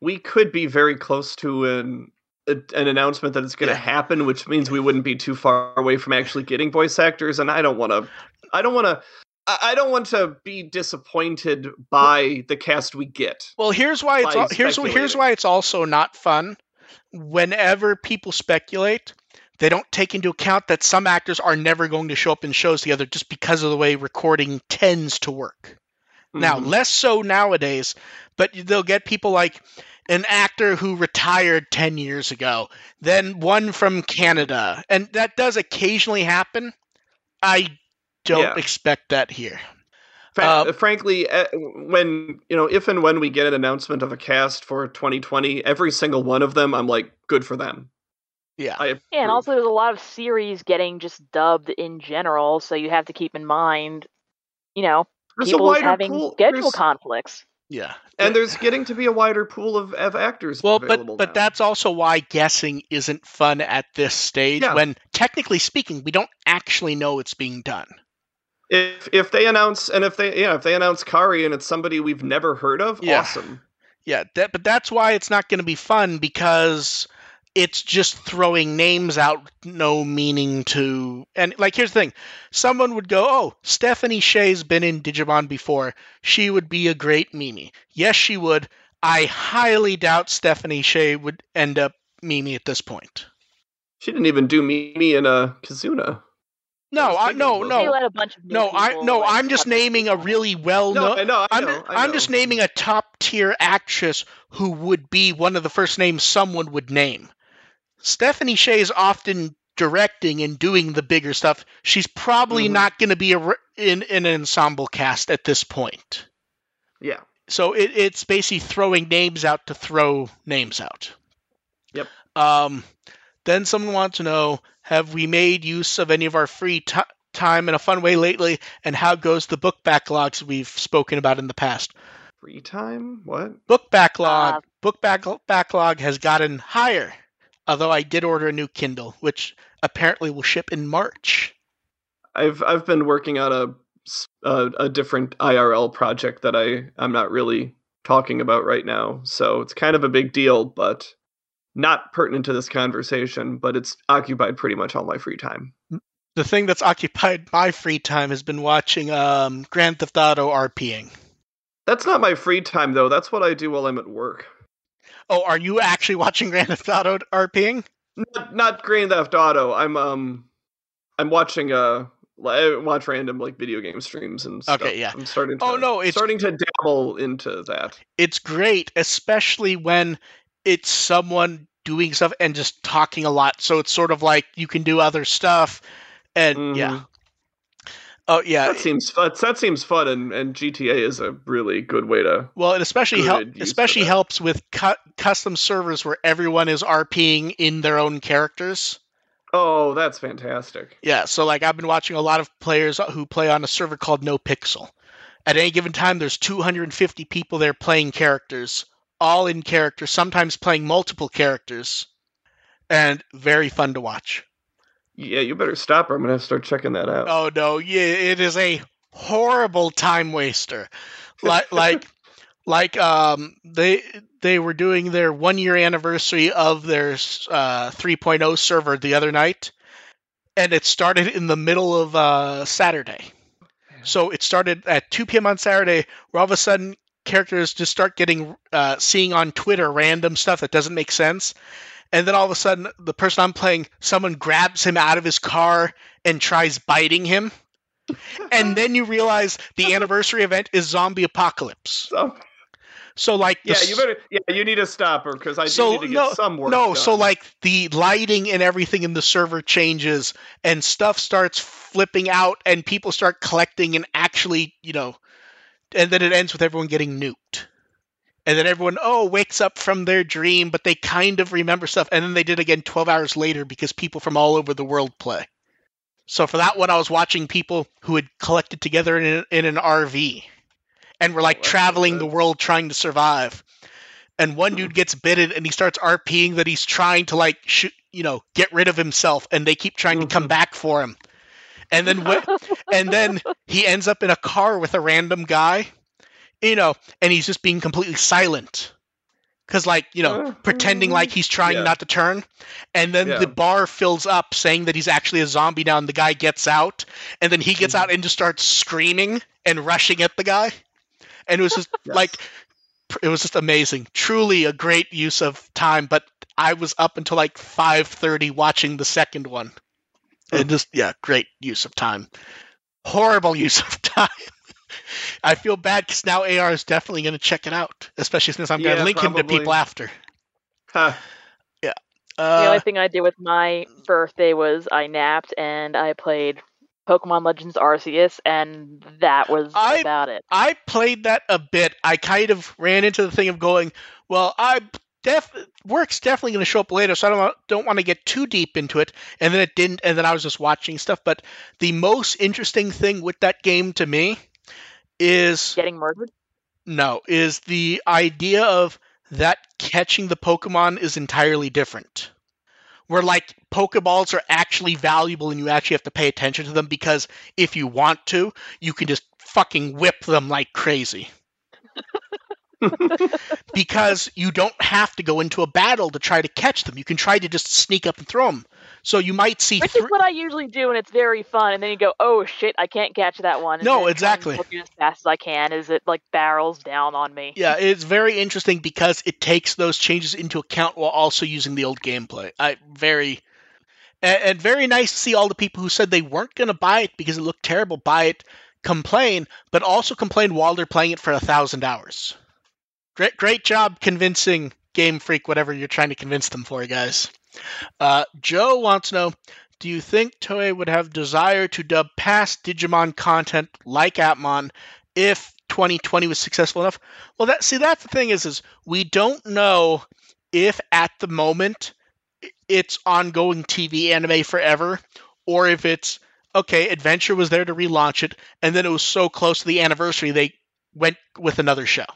we could be very close to an a, an announcement that it's going to Yeah. happen, which means we wouldn't be too far away from actually getting voice actors. And I don't want to, I don't want to, I don't want to be disappointed by the cast we get. well, here's why it's al- here's here's why it's also not fun. Whenever people speculate, They don't take into account that some actors are never going to show up in shows together just because of the way recording tends to work. Now, Mhm. less so nowadays, but they'll get people like an actor who retired 10 years ago, then one from Canada. And that does occasionally happen. I don't Yeah. expect that here. Fra- Uh, frankly, eh, when you know, if and when we get an announcement of a cast for 2020, every single one of them, I'm like, good for them. Yeah. I Yeah, and also there's a lot of series getting just dubbed in general, so you have to keep in mind, you know, there's a people wider having pool, schedule there's- conflicts. Yeah. and there's getting to be a wider pool of, of actors. Well, available but but now. that's also why guessing isn't fun at this stage Yeah. when technically speaking we don't actually know it's being done. if if they announce and if they yeah if they announce Kari and it's somebody we've never heard of, Yeah. awesome. Yeah, that, but that's why it's not going to be fun because it's just throwing names out, no meaning to. And like, here's the thing: someone would go, "Oh, Stephanie Sheh's been in Digimon before. She would be a great Mimi." Yes, she would. I highly doubt Stephanie Sheh would end up Mimi at this point. She didn't even do Mimi in a Kizuna. No, I thinking no no let a bunch of no. I no. Like, I'm just naming a really well No, known. I know. I I'm, know. ju- I I'm just naming a top tier actress who would be one of the first names someone would name. Stephanie Sheh is often directing and doing the bigger stuff. She's probably Mhm. not going to be a, re- in, in an ensemble cast at this point. Yeah. So it, it's basically throwing names out to throw names out. Yep. Um, then someone wants to know: Have we made use of any of our free ti time in a fun way lately? And how goes the book backlogs we've spoken about in the past? Free time? What? Book backlog. Uh, book back, backlog has gotten higher. Although I did order a new Kindle, which apparently will ship in March. I've I've been working on a a different IRL project that I I'm not really talking about right now. So it's kind of a big deal, but not pertinent to this conversation. But it's occupied pretty much all my free time. The thing that's occupied my free time has been watching um, Grand Theft Auto RPing. That's not my free time though. That's what I do while I'm at work. Oh, are you actually watching Grand Theft Auto RPing? Not, not Grand Theft Auto. I'm um I'm watching uh I watch random like video game streams and stuff. Okay, yeah. I'm starting to Oh, no, it's- starting to dabble into that. It's great, especially when it's someone doing stuff and just talking a lot. So it's sort of like you can do other stuff, and yeah. Oh yeah. That seems fun. That seems fun, and, and GTA is a really good way to. Well, it especially help, good use of especially helps with cu- custom servers where everyone is RPing in their own characters. Oh, that's fantastic. Yeah, so like I've been watching a lot of players who play on a server called No Pixel. At any given time, there's 250 people there playing characters, all in character, sometimes playing multiple characters, and very fun to watch. Yeah, you better stop, or I'm gonna start checking that out. Oh no, yeah, it is a horrible time waster. Like like like um they they were doing their one year anniversary of their uh 3.0 server the other night and it started in the middle of uh Saturday. So it started at 2 p.m. on Saturday where all of a sudden characters just start getting uh seeing on Twitter random stuff that doesn't make sense. And then all of a sudden the person I'm playing someone grabs him out of his car and tries biting him. And then you realize the anniversary event is zombie apocalypse. So, So like yeah, you better. Yeah, you need to stop her because I So, do need to get no- some work. no, done. so like the lighting and everything in the server changes and stuff starts flipping out and people start collecting and actually, you know, and then it ends with everyone getting nuked. And then everyone, oh, wakes up from their dream, but they kind of remember stuff. And then they did again 12 hours later because people from all over the world play. So for that one, I was watching people who had collected together in, an- in an RV and were like that's- traveling the world trying to survive. And one dude gets bitten and he starts RPing that he's trying to like, sh- you know, get rid of himself, and they keep trying to come Mhm. back for him. And then wh- and then he ends up in a car with a random guy, you know, and he's just being completely silent. Cause like, you know, Uh, pretending like he's trying yeah. not to turn. And then Yeah. the bar fills up saying that he's actually a zombie now and the guy gets out. And then he gets out and just starts screaming and rushing at the guy. And it was just Yes. like it was just amazing. Truly a great use of time, but I was up until like 5:30 watching the second one. And just yeah, great use of time. Horrible use of time. I feel bad because now AR is definitely going to check it out, especially since I'm going to Yeah, link him to people after. Huh. the Uh, only thing I did with my birthday was I napped and I played Pokemon Legends Arceus, and that was I- about it. I played that a bit. I kind of ran into the thing of going, well, I def work's definitely going to show up later, so I don't don't want to get too deep into it. And then it didn't, and then I was just watching stuff. But the most interesting thing with that game to me is Getting murdered. no, is the idea of that catching the Pokemon is entirely different. Where like Pokeballs are actually valuable and you actually have to pay attention to them because if you want to, you can just fucking whip them like crazy. because you don't have to go into a battle to try to catch them. You can try to just sneak up and throw them. So you might see Which is what I usually do, and it's very fun. And then you go, "Oh shit, I can't catch that one." And No, then try and exactly. as fast as I can as it like barrels down on me. Yeah, it's very interesting because it takes those changes into account while also using the old gameplay. I very and, and very nice to see all the people who said they weren't going to buy it because it looked terrible buy it complain, but also complain while they're playing it for a thousand hours. Great, great job convincing Game Freak whatever you're trying to convince them for, guys. Uh, Joe wants to know: Do you think Toei would have desire to dub past Digimon content like Appmon if 2020 was successful enough? Well, that see that's the thing is is we don't know if at the moment it's ongoing TV anime forever or if it's okay, Adventure was there to relaunch it and then it was so close to the anniversary they went with another show.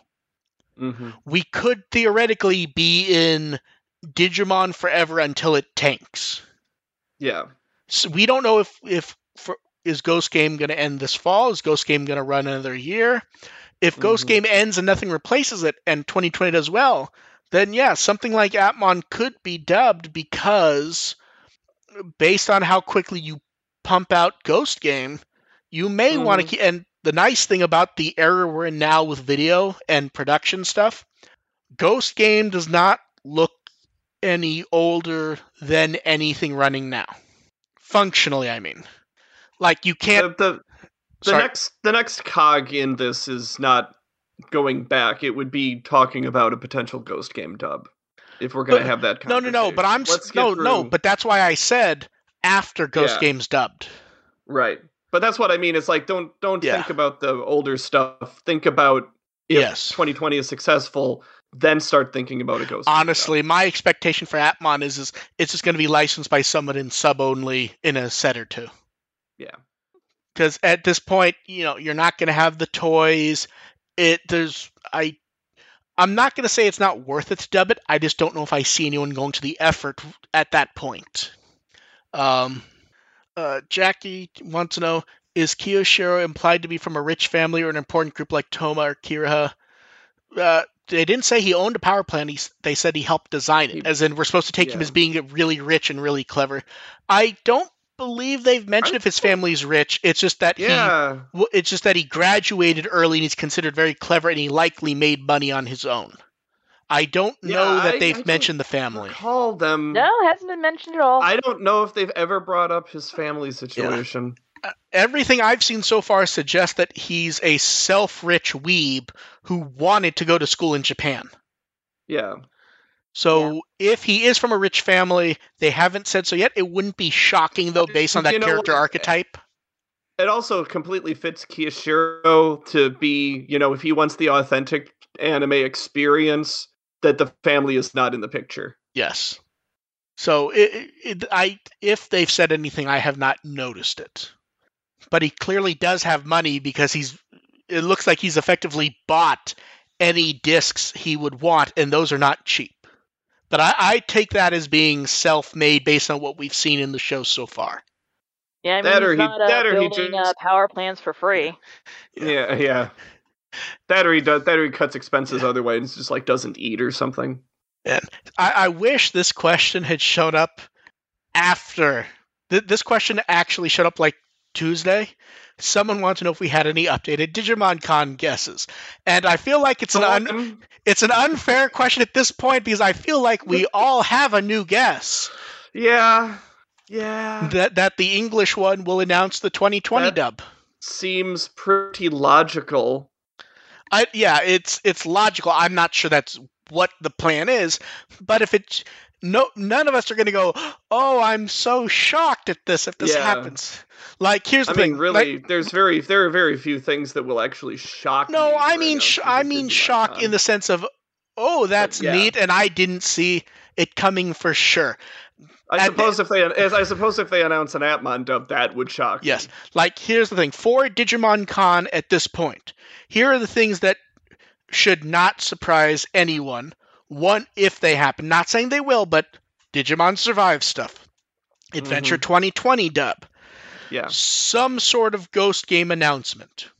hmm We could theoretically be in Digimon forever until it tanks. Yeah. So we don't know if if for, is Ghost Game going to end this fall? Is Ghost Game going to run another year? If Ghost Mhm. Game ends and nothing replaces it, and 2020 does well, then yeah, something like Appmon could be dubbed because based on how quickly you pump out Ghost Game, you may want to keep. And the nice thing about the era we're in now with video and production stuff, Ghost Game does not look any older than anything running now. Functionally, I mean. Like you can't The, the, the next the next cog in this is not going back. It would be talking about a potential ghost game dub. If we're gonna But- have that No, no, no, but I'm Let's no, no, but that's why I said after Ghost Yeah. Game's dubbed. Right. But that's what I mean. It's like don't don't Yeah. think about the older stuff. Think about if Yes. 2020 is successful, then start thinking about a ghost. Honestly, my expectation for Appmon is, is it's just going to be licensed by someone in sub only in a set or two. Yeah. Because at this point, you know, you're not going to have the toys. It there's I, I'm not going to say it's not worth it to dub it. I just don't know if I see anyone going to the effort at that point. Um, uh, Jackie wants to know: Is Kiyoshiro implied to be from a rich family or an important group like Toma or Kiriha? Uh, they didn't say he owned a power plant. He, they said he helped design it, He- as in we're supposed to take him as being really rich and really clever. I don't believe they've mentioned if his family's rich. It's just that Yeah. he, it's just that he graduated early and he's considered very clever, and he likely made money on his own. I don't know that I- they've I mentioned the family. Recall them. No, it hasn't been mentioned at all. I don't know if they've ever brought up his family situation. Everything I've seen so far suggests that he's a self-rich weeb who wanted to go to school in Japan. Yeah. So if he is from a rich family, they haven't said so yet. It wouldn't be shocking though, based on that You know character what? archetype. It also completely fits Kiyoshiro to be, you know, if he wants the authentic anime experience, that the family is not in the picture. Yes. So it, it, I, if they've said anything, I have not noticed it. But he clearly does have money because he's. It looks like he's effectively bought any discs he would want, and those are not cheap. But I, I take that as being self-made based on what we've seen in the show so far. yeah, I mean, that or he's he- not uh, that or he building just- uh, power plants for free. Yeah, yeah. That or he does that or he cuts expenses other way and it's just like doesn't eat or something. I, I wish this question had shown up after. Th- this question actually showed up like Tuesday, someone wanted to know if we had any updated Digimon Con guesses, and I feel like it's an un- it's an unfair question at this point because I feel like we all have a new guess yeah, yeah. that that the English one will announce the 2020 That- dub. Seems pretty logical. I, yeah, it's it's logical. I'm not sure that's what the plan is, but if it's no, none of us are going to go. Oh, I'm so shocked at this if this Yeah. happens. Like, here's I the thing. mean, really, like- there's very there are very few things that will actually shock. no, me I mean, sh- I mean, shock in the sense of, oh, that's yeah. neat, and I didn't see it coming for sure. I at suppose if they as I suppose if they announce an Appmon dub, that would shock. me. Yes. Like, here's the thing for Digimon Con at this point, here are the things that should not surprise anyone. One, if they happen, not saying they will, but Digimon Survive stuff. Adventure mm-hmm. 2020 dub. yeah. Some sort of ghost game announcement.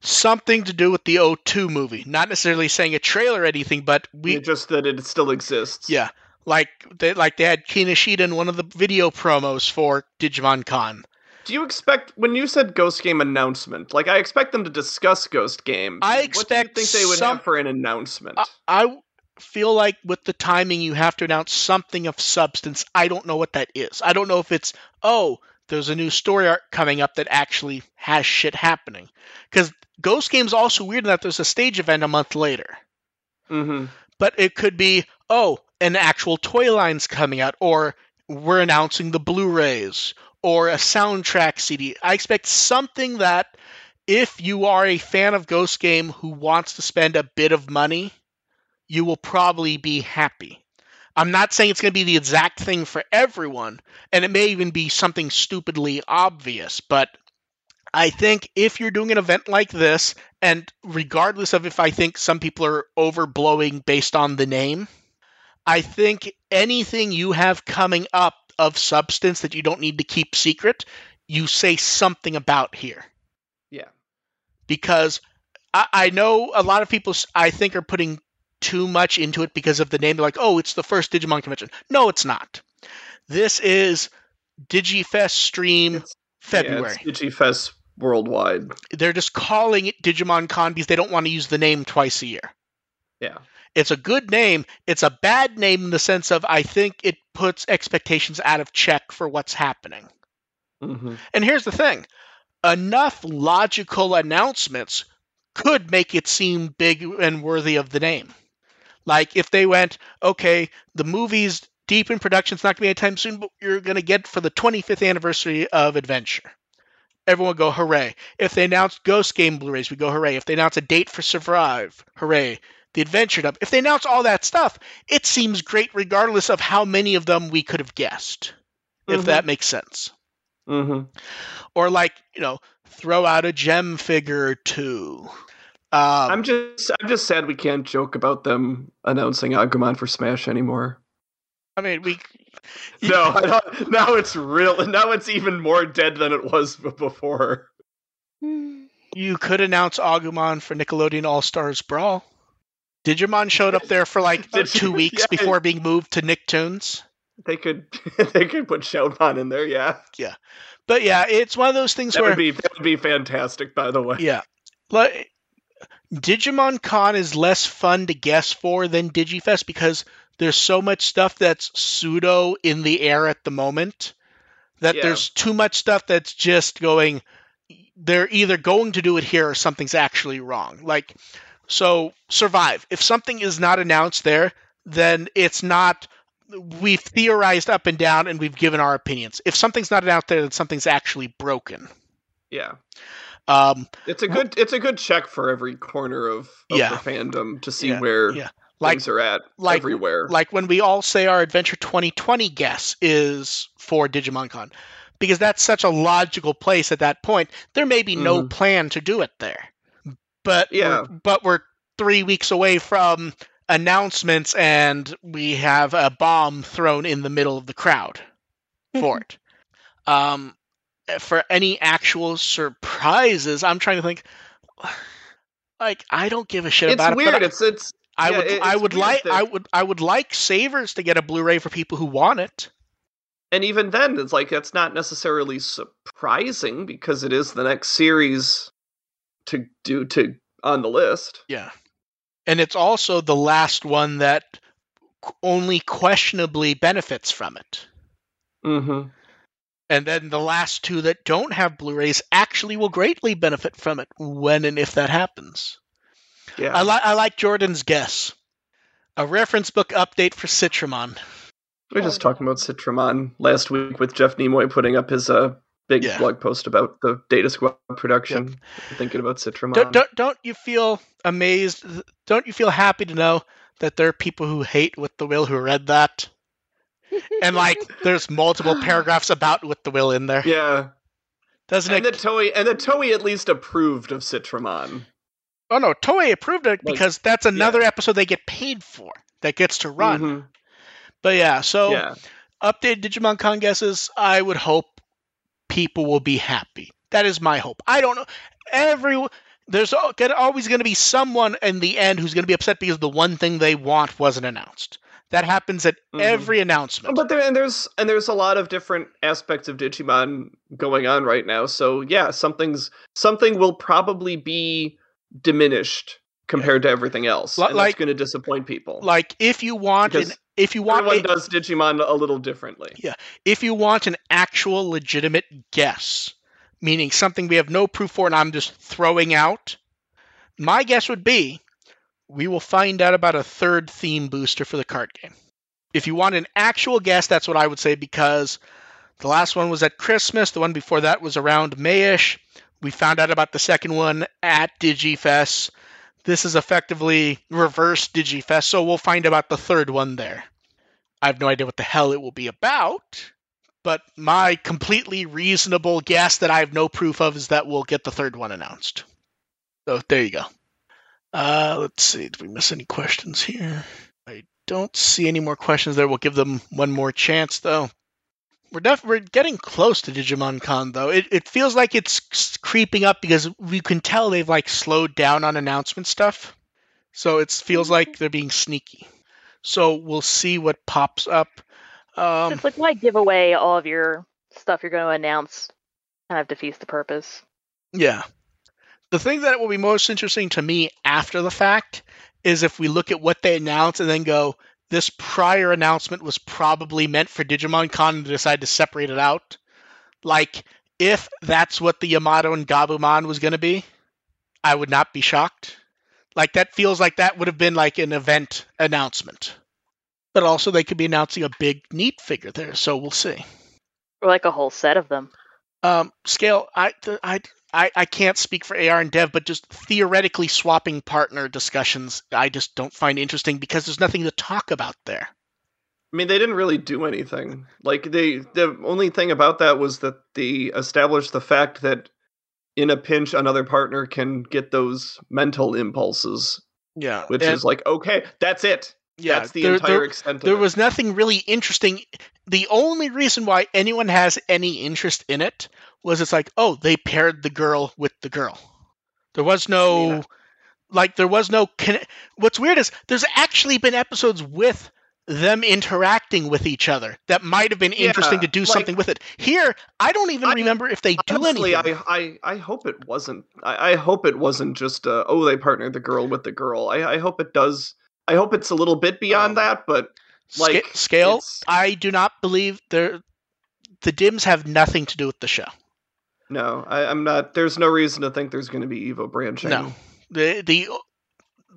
Something to do with the O2 movie. Not necessarily saying a trailer or anything, but we. just that it still exists. Yeah. Like they like they had Kinoshita in one of the video promos for Digimon Con. Do you expect when you said Ghost Game announcement? Like I expect them to discuss Ghost Game. I what do you expect think they would some- have for an announcement? I, I feel like with the timing, you have to announce something of substance. I don't know what that is. I don't know if it's oh, there's a new story arc coming up that actually has shit happening. Because Ghost Game's also weird in that there's a stage event a month later. mm-hmm. But it could be oh, an actual toy line's coming out, or we're announcing the Blu-rays, or a soundtrack CD. I expect something that. If you are a fan of Ghost Game who wants to spend a bit of money, you will probably be happy. I'm not saying it's going to be the exact thing for everyone, and it may even be something stupidly obvious, but I think if you're doing an event like this, and regardless of if I think some people are overblowing based on the name, I think anything you have coming up of substance that you don't need to keep secret, you say something about here Yeah. because I, I know a lot of people I think are putting too much into it because of the name. They're like, oh, it's the first Digimon convention. No, it's not. This is DigiFest Stream It's- February. Yeah, it's DigiFest worldwide. They're just calling it Digimon Con because they don't want to use the name twice a year. Yeah. It's a good name. It's a bad name in the sense of I think it puts expectations out of check for what's happening. Mm-hmm. And here's the thing enough logical announcements could make it seem big and worthy of the name. Like if they went, okay, the movie's deep in production, it's not going to be anytime soon, but you're going to get for the 25th anniversary of Adventure. Everyone would go hooray. If they announced Ghost Game Blu-rays, we go hooray. If they announce a date for Survive, hooray. The Adventure Dub. If they announce all that stuff, it seems great regardless of how many of them we could have guessed. If Mhm. that makes sense Mm-hmm. or like you know throw out a gem figure or two um, I'm just I'm just sad we can't joke about them announcing Agumon for Smash anymore. i mean we No, I don't, now it's real. Now it's even more dead than it was before. you could announce agumon for nickelodeon all-stars brawl digimon showed up there for like Did two you- weeks yeah. before being moved to nicktoons They could they could put Shoutmon in there. Yeah, yeah, but yeah it's one of those things that where would be that would be fantastic. By the way, yeah like digimon con is less fun to guess for than digifest because there's so much stuff that's pseudo in the air at the moment that Yeah. there's too much stuff that's just going they're either going to do it here or something's actually wrong. Like so survive if something is not announced there then it's not we've theorized up and down and we've given our opinions. If something's not out there then something's actually broken. Yeah, um it's a good it's a good check for every corner of, of Yeah. the fandom to see Yeah, where yeah. like things are at like- everywhere. like when we all say our Adventure 2020 guess is for DigimonCon, because that's such a logical place at that point. There may be no Mhm. plan to do it there, but Yeah. we're, but we're three weeks away from announcements, and we have a bomb thrown in the middle of the crowd for it. Um, for any actual surprises, I'm trying to think. Like I don't give a shit it's about it. but weird. It's it's I Yeah, would I would like I would I would like Savers to get a Blu-ray for people who want it. and even then, it's like that's not necessarily surprising because it is the next series to do to on the list. Yeah. And it's also the last one that only questionably benefits from it. Mm-hmm. And then the last two that don't have Blu-rays actually will greatly benefit from it when and if that happens. Yeah. I like I like Jordan's guess. A reference book update for Citramon. we were just talking about Citramon last week with Jeff Nimoy putting up his uh big Yeah. blog post about the Data Squad production. Thinking about Citramon. Don't, don't don't you feel amazed? Don't you feel happy to know that there are people who hate With the Will who read that? And like, there's multiple paragraphs about With the Will in there. yeah. Doesn't it? And it? the Toei and the Toei at least approved of Citramon. oh no, Toei approved it Like, because that's another episode they get paid for that gets to run. Mhm. But yeah, so Yeah. updated Digimon Con guesses. I would hope people will be happy. That is my hope. I don't know. Every there's always going to be someone in the end who's going to be upset because the one thing they want wasn't announced. That happens at Mhm. every announcement. But there and there's and there's a lot of different aspects of Digimon going on right now. So yeah, something's something will probably be diminished compared to everything else. And like- going to disappoint people. like if you want an if you want Everyone a- does Digimon a little differently. Yeah. If you want an actual legitimate guess, meaning something we have no proof for and I'm just throwing out, my guess would be we will find out about a third theme booster for the card game. If you want an actual guess, that's what I would say because the last one was at Christmas, the one before that was around Mayish. We found out about the second one at DigiFest. This is effectively reverse DigiFest, so we'll find about the third one there. I have no idea what the hell it will be about, but my completely reasonable guess that I have no proof of is that we'll get the third one announced. So there you go. Uh, let's see. Did we miss any questions here? I don't see any more questions there. We'll give them one more chance, though. We're def- we're getting close to Digimon Con, though. It it feels like it's creeping up because we can tell they've like slowed down on announcement stuff. So it feels like they're being sneaky. So we'll see what pops up. Um, it's like why give away all of your stuff you're going to announce? Kind of defeats the purpose. Yeah. The thing that will be most interesting to me after the fact is if we look at what they announce and then go, this prior announcement was probably meant for Digimon Con and decide to separate it out. Like, if that's what the Yamato and Gabumon was going to be, I would not be shocked. Like, that feels like that would have been like an event announcement. But also, they could be announcing a big, neat figure there, so we'll see. Or like a whole set of them. Um, scale, I, I, I, I can't speak for AR and Dev, but just theoretically swapping partner discussions, I just don't find interesting because there's nothing to talk about there. I mean, they didn't really do anything. Like they, the only thing about that was that they established the fact that in a pinch, another partner can get those mental impulses, Yeah, which and- is like, okay, that's it. yeah, that's the there- entire there- extent. Of there it. was nothing really interesting. The only reason why anyone has any interest in it was it's like, oh, they paired the girl with the girl. There was no, Yeah. like, there was no. What's weird is there's actually been episodes with them interacting with each other that might have been interesting to do like- something with it. Here, I don't even I- remember if they do anything. I, I, I hope it wasn't. I, I hope it wasn't just uh, oh they partnered the girl with the girl. I, I hope it does. I hope it's a little bit beyond Um, that, but like, scale, I do not believe there. The dims have nothing to do with the show. No, I, I'm not. There's no reason to think there's going to be Evo branching. No, the the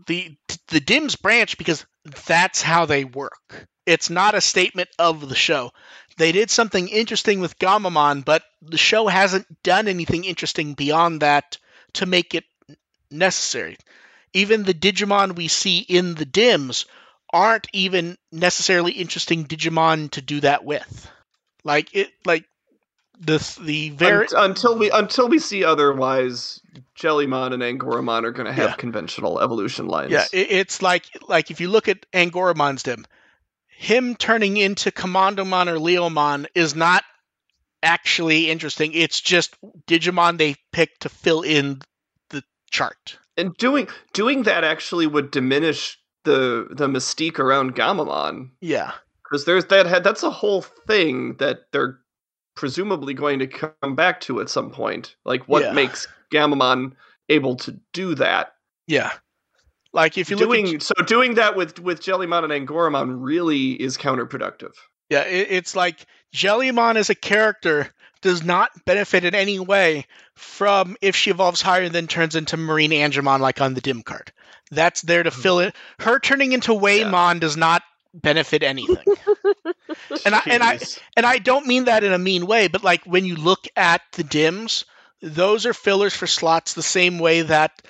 the the dims branch because that's how they work. It's not a statement of the show. They did something interesting with Gammamon, but the show hasn't done anything interesting beyond that to make it necessary. Even the Digimon we see in the dims aren't even necessarily interesting Digimon to do that with. Like it, like the the very Un- until we until we see otherwise, Jellymon and Angoramon are going to have Yeah. conventional evolution lines. Yeah, it, it's like like if you look at Angoramon's dim, him turning into Commandomon or Leomon is not actually interesting. It's just Digimon they picked to fill in the chart. and doing doing that actually would diminish the the mystique around Gammamon Yeah. because there's that. That's a whole thing that they're presumably going to come back to at some point. Like what Yeah. makes Gammamon able to do that? Yeah. Like if you look doing at so doing that with with Jellymon and Angoramon really is counterproductive. yeah, it, it's like Jellymon as a character does not benefit in any way from if she evolves higher and then turns into Marine Angemon like on the dim card. That's there to hmm. fill it. Her turning into Waymon does not benefit anything. And I- and I- and I don't mean that in a mean way, but like when you look at the dims, those are fillers for slots the same way that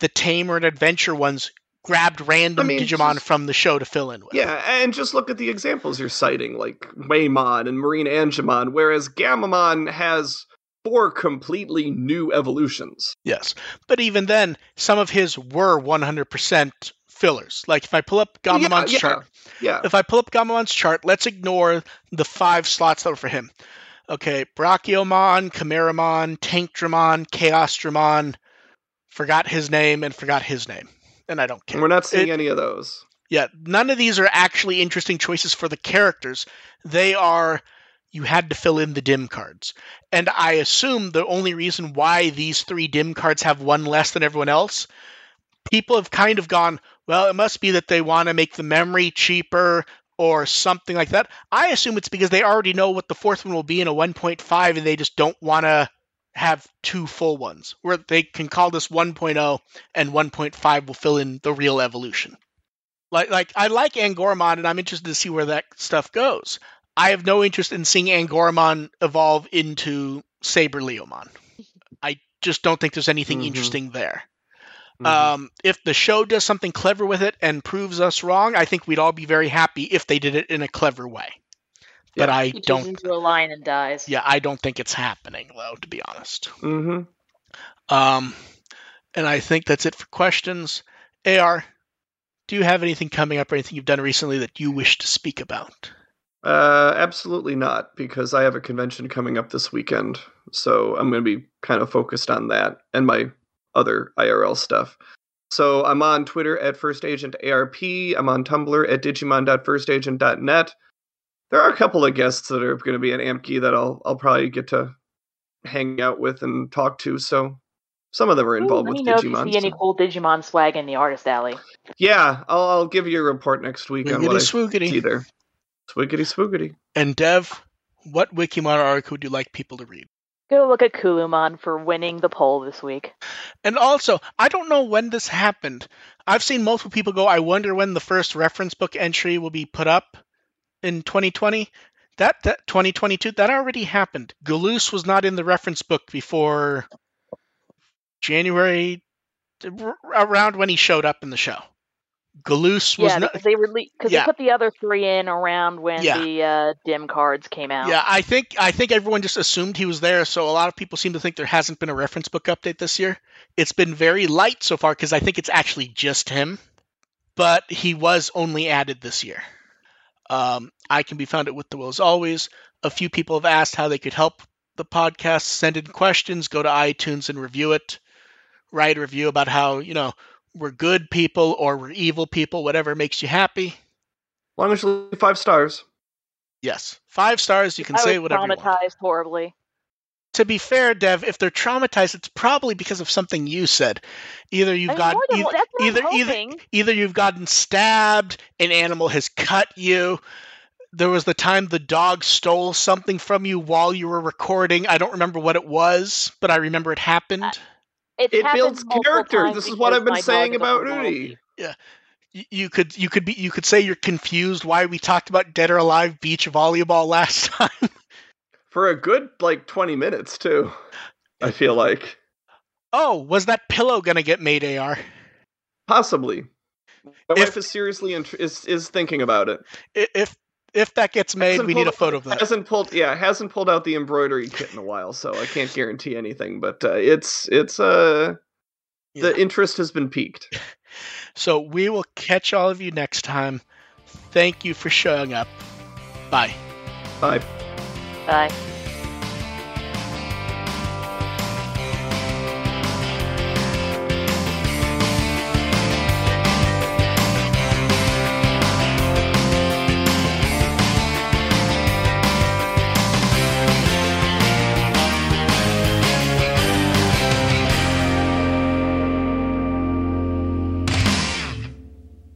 the Tamer and Adventure ones grabbed random I mean, Digimon just- from the show to fill in with. Yeah, and just look at the examples you're citing, like Waymon and Marine Angemon, whereas Gammamon has four completely new evolutions. Yes. But even then, some of his were 100% fillers. Like if I pull up Gammamon's yeah, chart, Yeah. if I pull up Gammamon's chart, let's ignore the five slots that were for him. Okay, Brachiomon, Chimeramon, Tankdramon, Chaosdramon, forgot his name and forgot his name. And I don't care. we're not seeing It- any of those. Yeah, none of these are actually interesting choices for the characters. They are you had to fill in the dim cards. And I assume the only reason why these three dim cards have one less than everyone else, people have kind of gone, well, it must be that they want to make the memory cheaper or something like that. I assume it's because they already know what the fourth one will be in a 1.5 and they just don't want to have two full ones where they can call this 1.0 and 1.5 will fill in the real evolution. Like like I like Angoramon and I'm interested to see where that stuff goes. I have no interest in seeing Angoramon evolve into Saber Leomon. I just don't think there's anything Mhm. interesting there. Mhm. Um, if the show does something clever with it and proves us wrong, I think we'd all be very happy if they did it in a clever way. But I He don't. into a lion and dies. Yeah, I don't think it's happening though, to be honest. Mhm. Um, and I think that's it for questions. Ar, do you have anything coming up or anything you've done recently that you wish to speak about? Uh, absolutely not, because I have a convention coming up this weekend, so I'm going to be kind of focused on that and my other IRL stuff. So I'm on Twitter at First Agent ARP. I'm on Tumblr at Digimon.firstagent.net. There are a couple of guests that are going to be at AmpGee that I'll I'll probably get to hang out with and talk to. So some of them are Ooh, involved let with me know if Digimon. you see any so- cool Digimon swag in the artist alley. Yeah, I'll I'll give you a report next week on what I see there. Swiggity swoogity. And Dev, what Wikimon article would you like people to read? Go look at Kulumon for winning the poll this week. And also, I don't know when this happened. I've seen multiple people go, I wonder when the first reference book entry will be put up in 2020. That, that 2022, that already happened. Gulus was not in the reference book before January, around when he showed up in the show. Gulus was Yeah, not. because they rele- because Yeah. they put the other three in around when Yeah. the uh, dim cards came out. Yeah, I think I think everyone just assumed he was there, so a lot of people seem to think there hasn't been a reference book update this year. It's been very light so far because I think it's actually just him, but he was only added this year. Um, I can be found at with the will as always. A few people have asked how they could help the podcast. Send in questions. Go to iTunes and review it. Write a review about how you know we're good people or we're evil people, whatever makes you happy. Long as you leave five stars. Yes, five stars. You can I say was whatever. You want. traumatized horribly. to be fair, Dev, if they're traumatized, it's probably because of something you said. Either you've I got either, that's either, either either you've gotten stabbed, an animal has cut you. There was the time the dog stole something from you while you were recording. I don't remember what it was, but I remember it happened. It's It builds character. This is what I've been saying about Rudy. monkey. Y- you could you could be you could say you're confused why we talked about dead or alive beach volleyball last time. For a good like twenty minutes too. I feel like. oh, was that pillow gonna get made? Ar Possibly. My If- wife is seriously int- is is thinking about it. If if that gets made, Hasn't we need a photo of that. Hasn't pulled yeah, hasn't pulled out the embroidery kit in a while, so I can't guarantee anything, but uh, it's it's uh Yeah. the interest has been piqued. So we will catch all of you next time. Thank you for showing up. Bye. Bye. Bye.